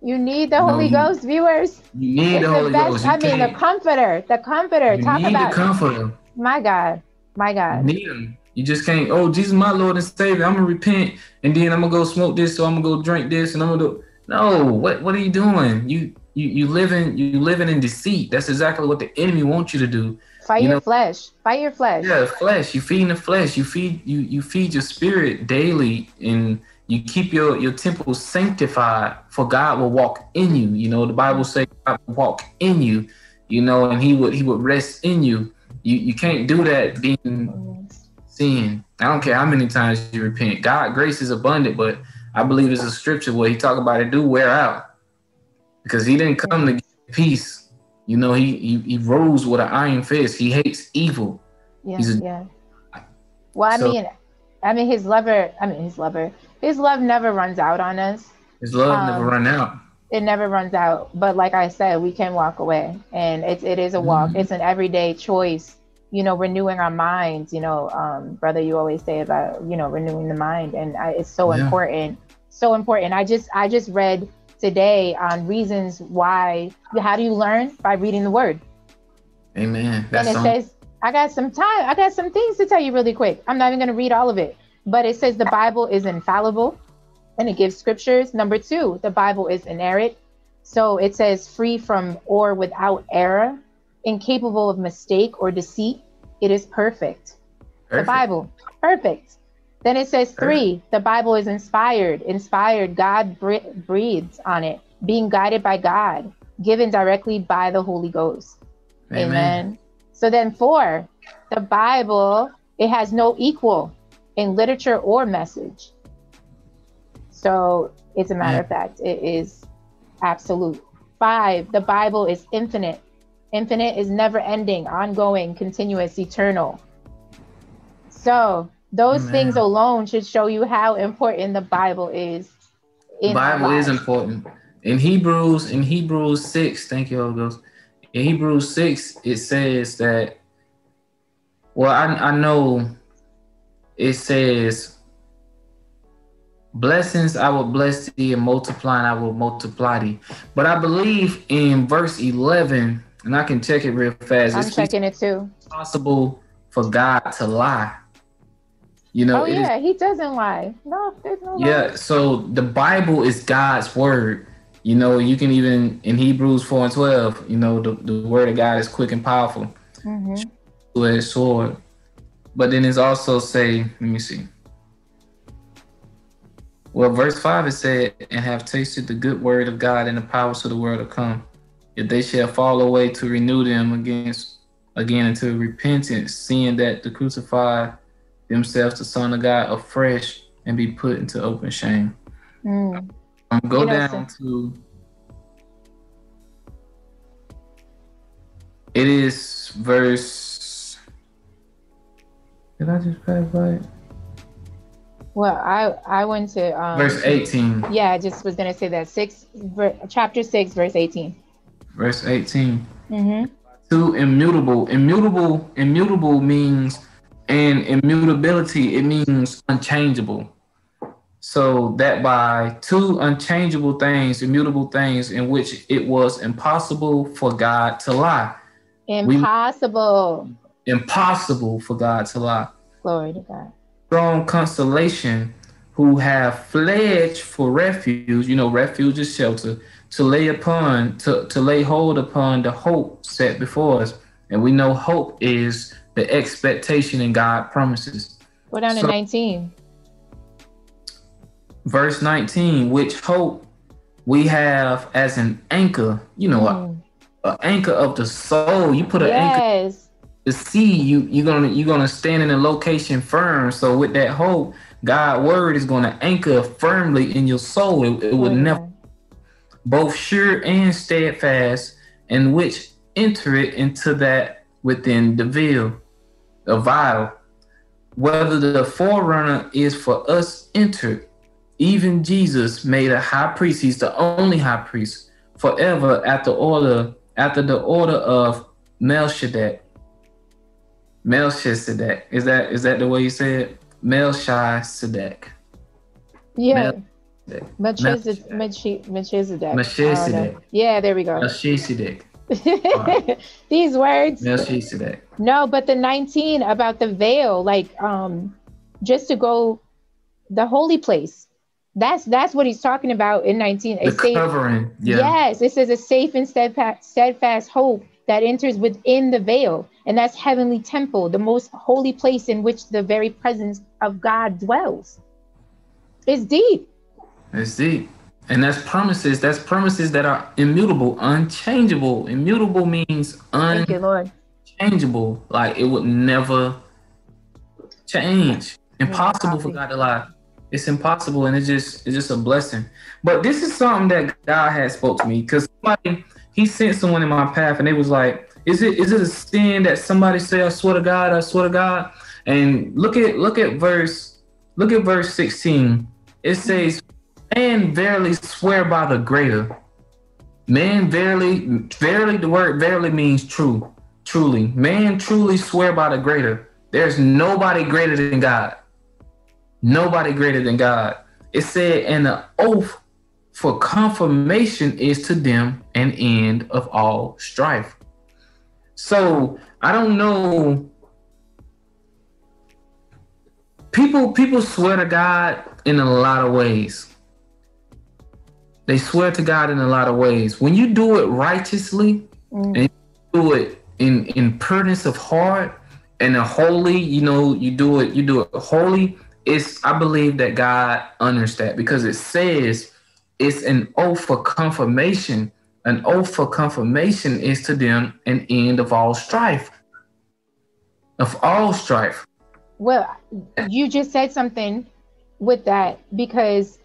You need the No, Holy you- Ghost, viewers. You need It's the the Holy best. Ghost. You I mean, the comforter. The comforter. you Talk need about the comforter. my God. My You God. need him. You just can't. Oh, Jesus, my Lord and Savior. I'm gonna repent, and then I'm gonna go smoke this, so I'm gonna go drink this, and I'm gonna do. No, what what are you doing? You you you living you living in deceit. That's exactly what the enemy wants you to do. Fight You your know- flesh. Fight your flesh. Yeah, flesh. You feeding the flesh. You feed you you feed your spirit daily, and you keep your your temple sanctified. For God will walk in you. You know the Bible says God will walk in you. You know, and He would He would rest in you. You you can't do that being sin. I don't care how many times you repent. God grace is abundant, but I believe it's a scripture where He talk about it do wear out, because He didn't come to give peace. You know, He He, he rose with an iron fist. He hates evil. Yeah, a- yeah. Well, I So- mean, I mean, his lover. I mean, his lover. His love never runs out on us. His love Um, never run out. It never runs out. But like I said, we can walk away, and it's it is a walk. Mhm. It's an everyday choice. You know, renewing our minds. You know, um, brother, you always say about you know renewing the mind, and I, it's so Yeah. important. So important. I just I just read today on reasons why. How do you learn by reading the word? Amen. That's and it says, I got some time. I got some things to tell you really quick. I'm not even going to read all of it, but it says the Bible is infallible and it gives scriptures. Number two, the Bible is inerrant. So it says free from or without error, incapable of mistake or deceit. It is perfect. The. Bible, perfect. Then it says three, the Bible is inspired. Inspired, God bre- breathes on it, being guided by God, given directly by the Holy Ghost. Amen. So then four, the Bible, it has no equal in literature or message. So it's a matter of fact, it is absolute. Five, the Bible is infinite. Infinite is never ending, ongoing, continuous, eternal. So those Amen. things alone should show you how important the Bible is. The Bible is important. In Hebrews, in Hebrews 6, thank you, Holy Ghost. In Hebrews 6, it says that, well, I, I know it says, blessings I will bless thee and multiplying I will multiply thee. But I believe in verse 11, and I can check it real fast. I'm it's checking it too. possible for God to lie. You know, Oh it is yeah, he doesn't lie. No, there's no lie. Yeah, so the Bible is God's word. You know, you can even in Hebrews 4 and 12, you know, the, the word of God is quick and powerful, Mhm. two-edged sword. But then it's also say, let me see. Well, verse 5 it said, and have tasted the good word of God and the powers of the world to come. If they shall fall away to renew them against again into repentance, seeing that the crucify themselves the Son of God afresh and be put into open shame. Mm. Um, go You know, down to it is verse. Did I just pass by it? Well, I I went to um, Verse 18. Yeah, I just was gonna say that six, ver, chapter six, verse eighteen. Verse 18. Mm-hmm. Two immutable. Immutable. Immutable means and immutability. It means unchangeable. so that by two unchangeable things, immutable things, in which it was impossible for God to lie. Impossible. We, impossible for God to lie. Glory to God. Strong consolation who have fled for refuge, you know, refuge is shelter, to lay upon, to, to lay hold upon the hope set before us. And we know hope is the expectation in God promises. Go down so, to 19. Verse 19, which hope we have as an anchor, you know, mm. an anchor of the soul. You put an yes. anchor the sea, you you're gonna you're gonna stand in a location firm. So with that hope, God word is gonna anchor firmly in your soul. It, it will never both sure and steadfast, and which enter it into that within the veil, the vial. Whether the forerunner is for us entered, even Jesus made a high priest. He's the only high priest forever after order after the order of Melchizedek. Melchizedek. Is that is that the way you say it? Melchizedek. Yeah. Melchizedek. Melchizedek. Melchizedek. Yeah, there we go. Melchizedek. <laughs> These words. Melchizedek. No, but the 19 about the veil, like um, just to go the holy place. That's that's what he's talking about in 19. The safe, covering. Yeah. Yes, it says a safe and steadfast, steadfast hope that enters within the veil, and that's heavenly temple, the most holy place in which the very presence of God dwells. It's deep. It's deep. And that's promises. That's promises that are immutable, unchangeable. Immutable means unchangeable. Like it would never change. Impossible for God to lie. It's impossible, and it's just it's just a blessing. But this is something that God has spoke to me because somebody he sent someone in my path and they was like, is it is it a sin that somebody say, I swear to God, I swear to God? And look at look at verse look at verse 16. It says, Man verily swear by the greater. Man verily, verily, the word verily means true, truly. Man truly swear by the greater. There's nobody greater than God. Nobody greater than God. It said, and the oath for confirmation is to them an end of all strife. So I don't know. People people swear to God in a lot of ways. They swear to God in a lot of ways. When you do it righteously mm. and do it in in prudence of heart and a holy, you know, you do it, you do it holy. It's I believe that God honors that because it says it's an oath for confirmation. An oath for confirmation is to them an end of all strife. Of all strife. Well, you just said something with that because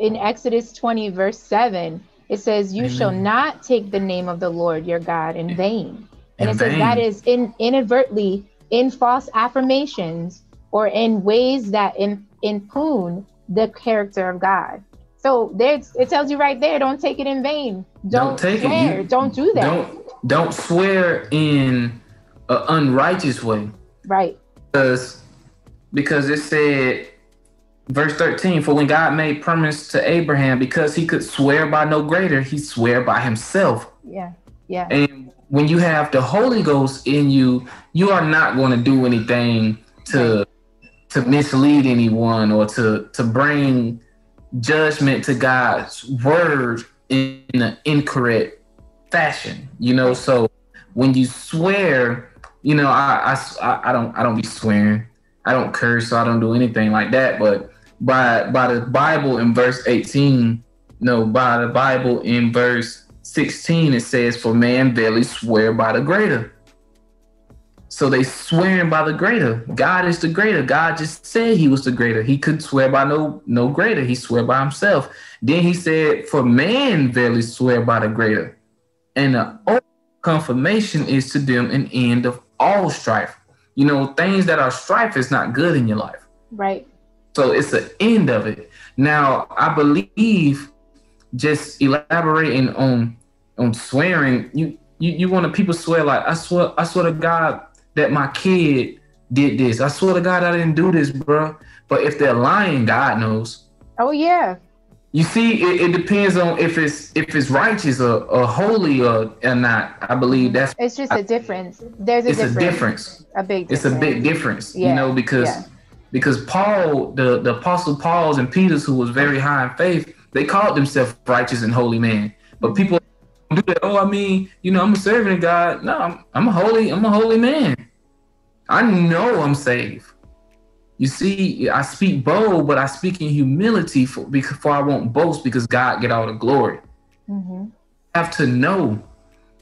in Exodus 20, verse 7, it says, You Amen. shall not take the name of the Lord your God in vain. And in it vain. says that is in inadvertently in false affirmations or in ways that in, impugn the character of God. So there's it tells you right there, don't take it in vain. Don't, don't take swear. It. You, don't do that. Don't don't swear in an unrighteous way. Right. Because because it said verse 13 for when god made promise to abraham because he could swear by no greater he swear by himself yeah yeah and when you have the holy ghost in you you are not going to do anything to to mislead anyone or to to bring judgment to God's word in an incorrect fashion. You know, so when you swear, you know, I, I I don't I don't be swearing. I don't curse, so I don't do anything like that. But by by the Bible in verse 18, no, by the Bible in verse 16, it says, For man barely swear by the greater. So they swearing by the greater. God is the greater. God just said he was the greater. He couldn't swear by no no greater. He swear by himself. Then he said, "For man verily swear by the greater." And the confirmation is to them an end of all strife. You know, things that are strife is not good in your life. Right. So it's the end of it. Now, I believe just elaborating on on swearing, you you, you want to people swear like I swear I swear to God that my kid did this. I swear to God, I didn't do this, bro. But if they're lying, God knows. Oh yeah. You see, it, it depends on if it's if it's righteous or, or holy or, or not. I believe that's It's just a difference. There's a it's difference. a difference. A big It's a big difference, Yeah, you know, because yeah. Because Paul, the the apostle Paul's and Peter's, who was very high in faith, they called themselves righteous and holy man. But people do that. Oh, I mean, you know, I'm a servant of God. No, I'm I'm a holy, I'm a holy man. I know I'm saved. You see, I speak bold, but I speak in humility for because for I won't boast because God get all the glory. hmm You have to know.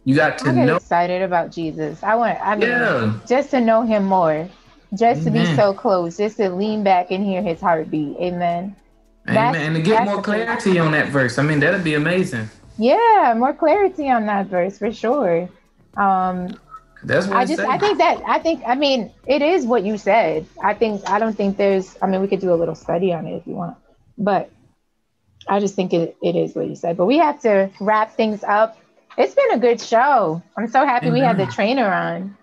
You got to know. excited about Jesus. I want. I mean, Yeah. just to know Him more, just to be so close, just to lean back and hear His heartbeat. Amen. That's- Amen. And to get more clarity on that verse, I mean, that'd be amazing. Yeah, more clarity on that verse for sure. Um, That's what I just. I think that, I think, I mean, it is what you said. I think, I don't think there's, I mean, we could do a little study on it if you want, but I just think it, it is what you said. But we have to wrap things up. It's been a good show. I'm so happy we had the trainer on.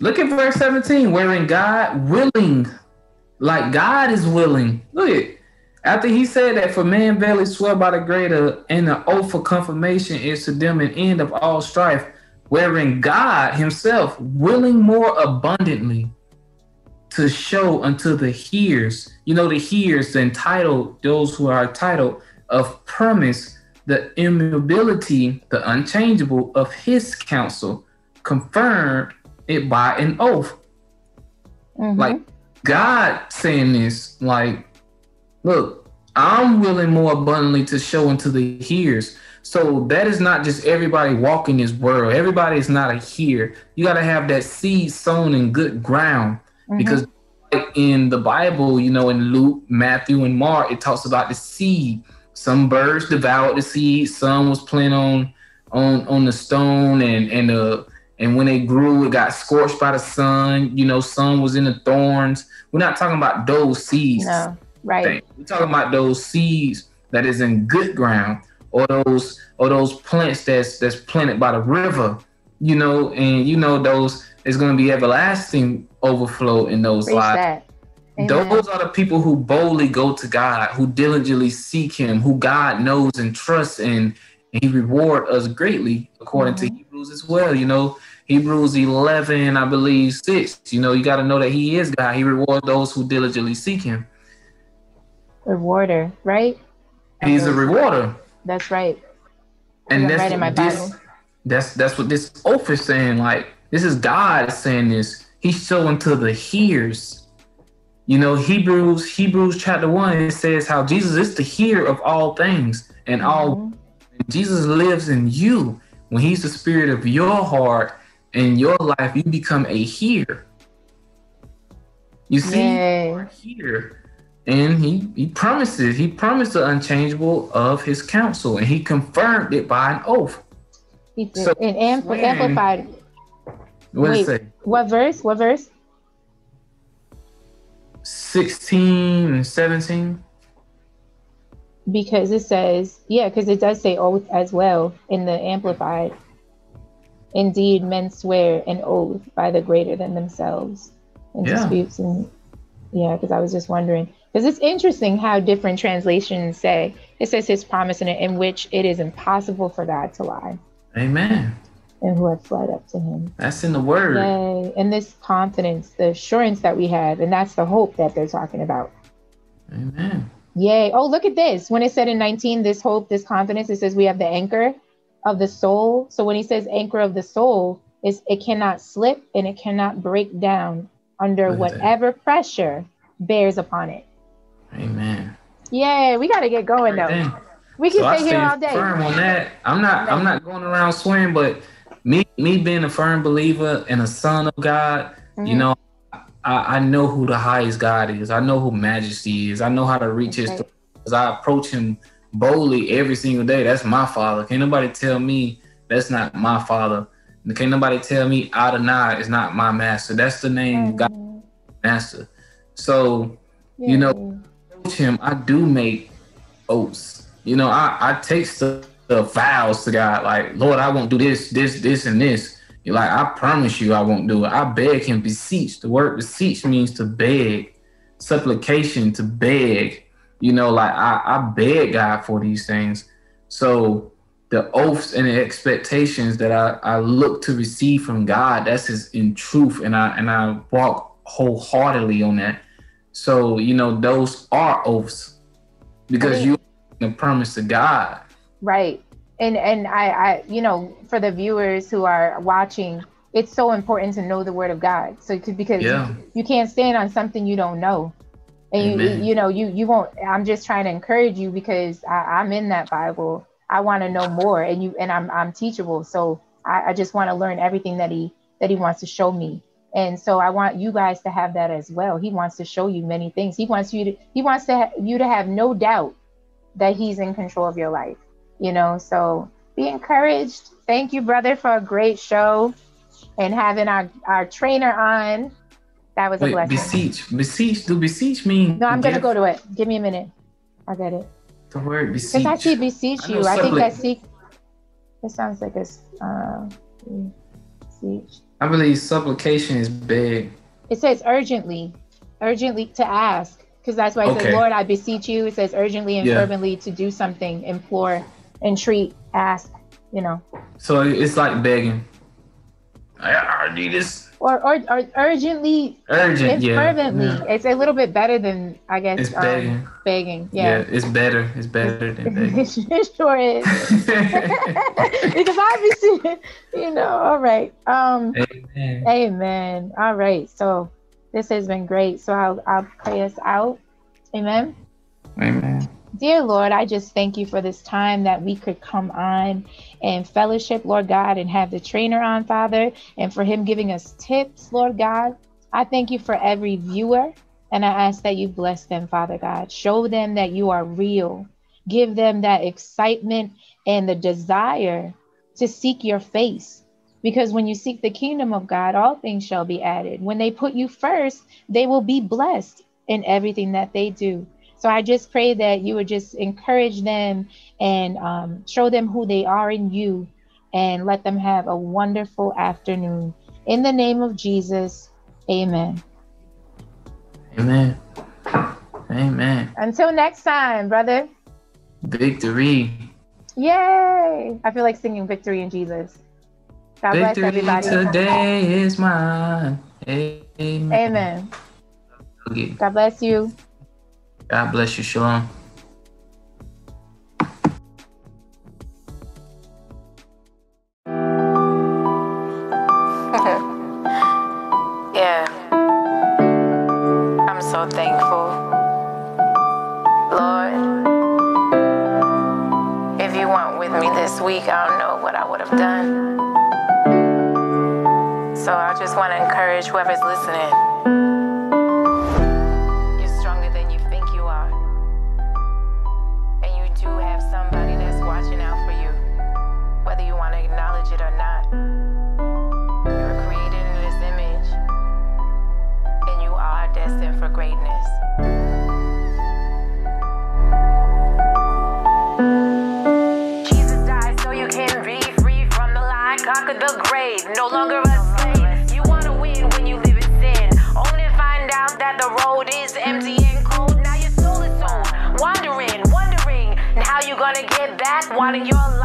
Look at verse 17, wherein God willing, like God is willing. Look at after he said that for man verily swear by the greater, and the oath for confirmation is to them an end of all strife, wherein God himself willing more abundantly to show unto the hearers, you know, the hearers, the entitled, those who are entitled of promise, the immutability, the unchangeable of his counsel, confirmed it by an oath. Mhm. Like God saying this, like, look, I'm willing more abundantly to show unto the hearers. So that is not just everybody walking this world. Everybody is not a hearer. You got to have that seed sown in good ground Mhm. because in the Bible, you know, in Luke, Matthew, and Mark, it talks about the seed. Some birds devoured the seed. Some was planted on on on the stone, and and uh and when they grew, it got scorched by the sun. You know, sun was in the thorns. We're not talking about those seeds. no, right. thing. We're talking about those seeds that is in good ground, or those or those plants that's that's planted by the river. You know, and you know those is going to be everlasting overflow in those lives. Those are the people who boldly go to God, who diligently seek Him, who God knows and trusts, and He reward us greatly, according to Hebrews as well. You know, Hebrews 11, I believe, 6. You know, you got to know that He is God. He rewards those who diligently seek Him. Rewarder, right? He's a rewarder. That's right. And that's right in my what this, Bible. that's that's what this oath is saying. Like this is God saying this. He's showing to the hearers. You know, Hebrews, Hebrews chapter one, it says how Jesus is the hearer of all things and all Mhm. Jesus lives in you. When he's the spirit of your heart and your life, you become a hearer. You see, Yay. here. And he, he promises, he promised the unchangeable of his counsel, and he confirmed it by an oath. He did. So, and ampl- amplified. What Wait. say? What verse? What verse? 16 and 17. Because it says, yeah, because it does say oath as well in the amplified. Indeed, men swear an oath by the greater than themselves in Yeah. disputes and yeah, because I was just wondering because it's interesting how different translations say it says his promise in it in which it is impossible for God to lie Amen. and who have fled up to him. That's in the word. Yay. And this confidence, the assurance that we have, and that's the hope that they're talking about. Amen. Yay. Oh, look at this. When it said in 19, this hope, this confidence, it says we have the anchor of the soul. So when he says anchor of the soul, is it cannot slip and it cannot break down under that. whatever pressure bears upon it. Amen. Yeah, we gotta get going though. Amen. We can So stay here all day. firm on that. I'm not. I'm not going around swearing, but me, me being a firm believer and a son of God, you Mhm. know, I, I know who the highest God is. I know who Majesty is. I know how to reach His. Right. Because I approach Him boldly every single day. That's my Father. Can't nobody tell me that's not my Father. Can't nobody tell me Adonai is not my Master. That's the name God Mhm. Master. So You know, him, I do make oaths. You know, I, I take the, the vows to God, like, Lord, I won't do this, this, this, and this. You're like, I promise you I won't do it. I beg him, beseech. The word beseech means to beg, supplication, to beg. You know, like I, I beg God for these things. So the oaths and the expectations that I, I look to receive from God, that's his in truth. And I and I walk wholeheartedly on that. So, you know, those are oaths because you the promise to God. Right. And and I, I you know, for the viewers who are watching, it's so important to know the word of God. So because yeah. you can't stand on something you don't know. And you, you know, you you won't I'm just trying to encourage you because I, I'm in that Bible. I want to know more and you and I'm I'm teachable. So I, I just want to learn everything that he that he wants to show me. And so I want you guys to have that as well. He wants to show you many things. He wants you to he wants to ha- you to have no doubt that he's in control of your life. You know, so be encouraged. Thank you, brother, for a great show and having our our trainer on. That was Wait, a blessing. Beseech, beseech. Do beseech mean? No, I'm gonna go to it. Give me a minute. I get it. The word beseech. Because I see beseech you. I, I think I see. It sounds like a uh, beseech. I believe supplication is big. It says urgently, urgently to ask, because that's why it okay. says, Lord, I beseech you. It says urgently and yeah. fervently to do something, implore, entreat, ask, you know. So it's like begging. I, I need this. Or, or, or urgently, urgent, and yeah, fervently. Yeah. It's a little bit better than I guess. It's um, begging. begging, yeah. Yeah, it's better. It's <laughs> better than begging. it sure is. <laughs> because obviously, <laughs> you know. All right. Um. Amen. Amen. All right. So this has been great. So I'll I'll pray us out. Amen. Amen. Dear Lord, I just thank you for this time that we could come on and fellowship, Lord God, and have the trainer on, Father, and for him giving us tips, Lord God. I thank you for every viewer, and I ask that you bless them, Father God. Show them that you are real. Give them that excitement and the desire to seek your face. Because when you seek the kingdom of God, all things shall be added. When they put you first, they will be blessed in everything that they do. So I just pray that you would just encourage them and um, show them who they are in you and let them have a wonderful afternoon. In the name of Jesus, amen. Amen. Amen. Until next time, brother. Victory. Yay. I feel like singing victory in Jesus. God victory bless everybody. Today is mine. Amen. Amen. Okay. God bless you. God bless you. Shalom. <laughs> yeah. I'm so thankful. Lord, if you weren't with me this week, I don't know what I would have done. So I just want to encourage whoever's listening. No longer a slave. You wanna win when you live in sin, only to find out that the road is empty and cold. Now your soul is sold, wandering, wondering how you gonna get back, wanting your life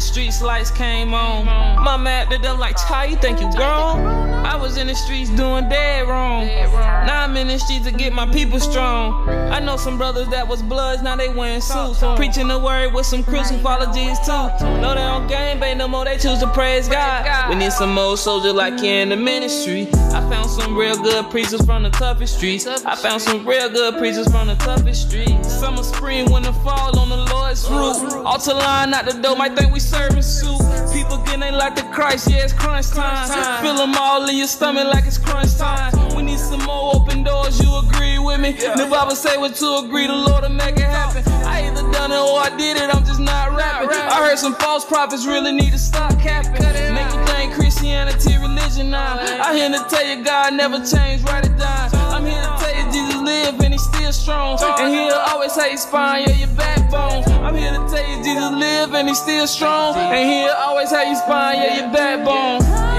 streets lights came on. Mama acted up like, how you think you grown? I was in the streets doing dead wrong. Now I'm in the streets to get my people strong. I know some brothers that was bloods, now they wearing suits. Preaching the word with some crucifixions too. No, they don't game bang no more, they choose to praise God. We need some old soldiers like here in the ministry. I found some real good preachers from the toughest streets. I found some real good preachers from the toughest streets. Summer, spring, winter, fall on the Lord's roof. Altar line out the door, might think we serving soup. People getting like the Christ, yeah, it's crunch time. Feel them all in your stomach like it's crunch time. We need some more open doors, you agree with me? The Bible say what to agree, the Lord will make it happen. I either done it or I did it, I'm just not rapping. I heard some false prophets really need to stop capping. Make you think Christianity religion now. I here to tell you God never changed, write it down. Live and he's still strong. And he'll always have your spine, yeah, your backbone. I'm here to tell you Jesus live and he's still strong. And he'll always have your spine, yeah, your backbone.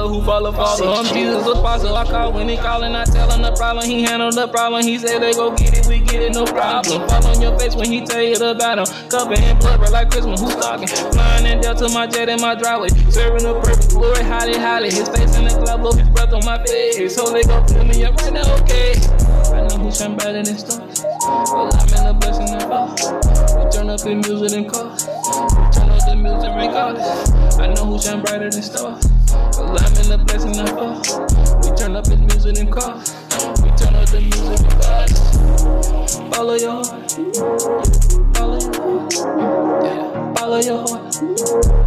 Follow who follow Father. I'm Jesus Apostle. I call when he calling, I tell him the problem. He handle the problem. He say they go get it, we get it, no problem. Fall on your face when he tell you the battle. Cover in blood, right like Christmas, who's talking? Flying in Delta, my jet in my driveway. Serving the perfect glory, highly, highly. His face in the club, blow his breath on my face. So they go fill me up right now, okay. I know who shine brighter than stars. Well, I'm in a blessing and fall. We turn up the music and cars. We turn up the music regardless. I know who shine brighter than stars. Well, I'm in a blessing and fall. We turn up the music and cars. We turn up the music regardless. Follow your heart. Follow your heart. Yeah. Follow your heart.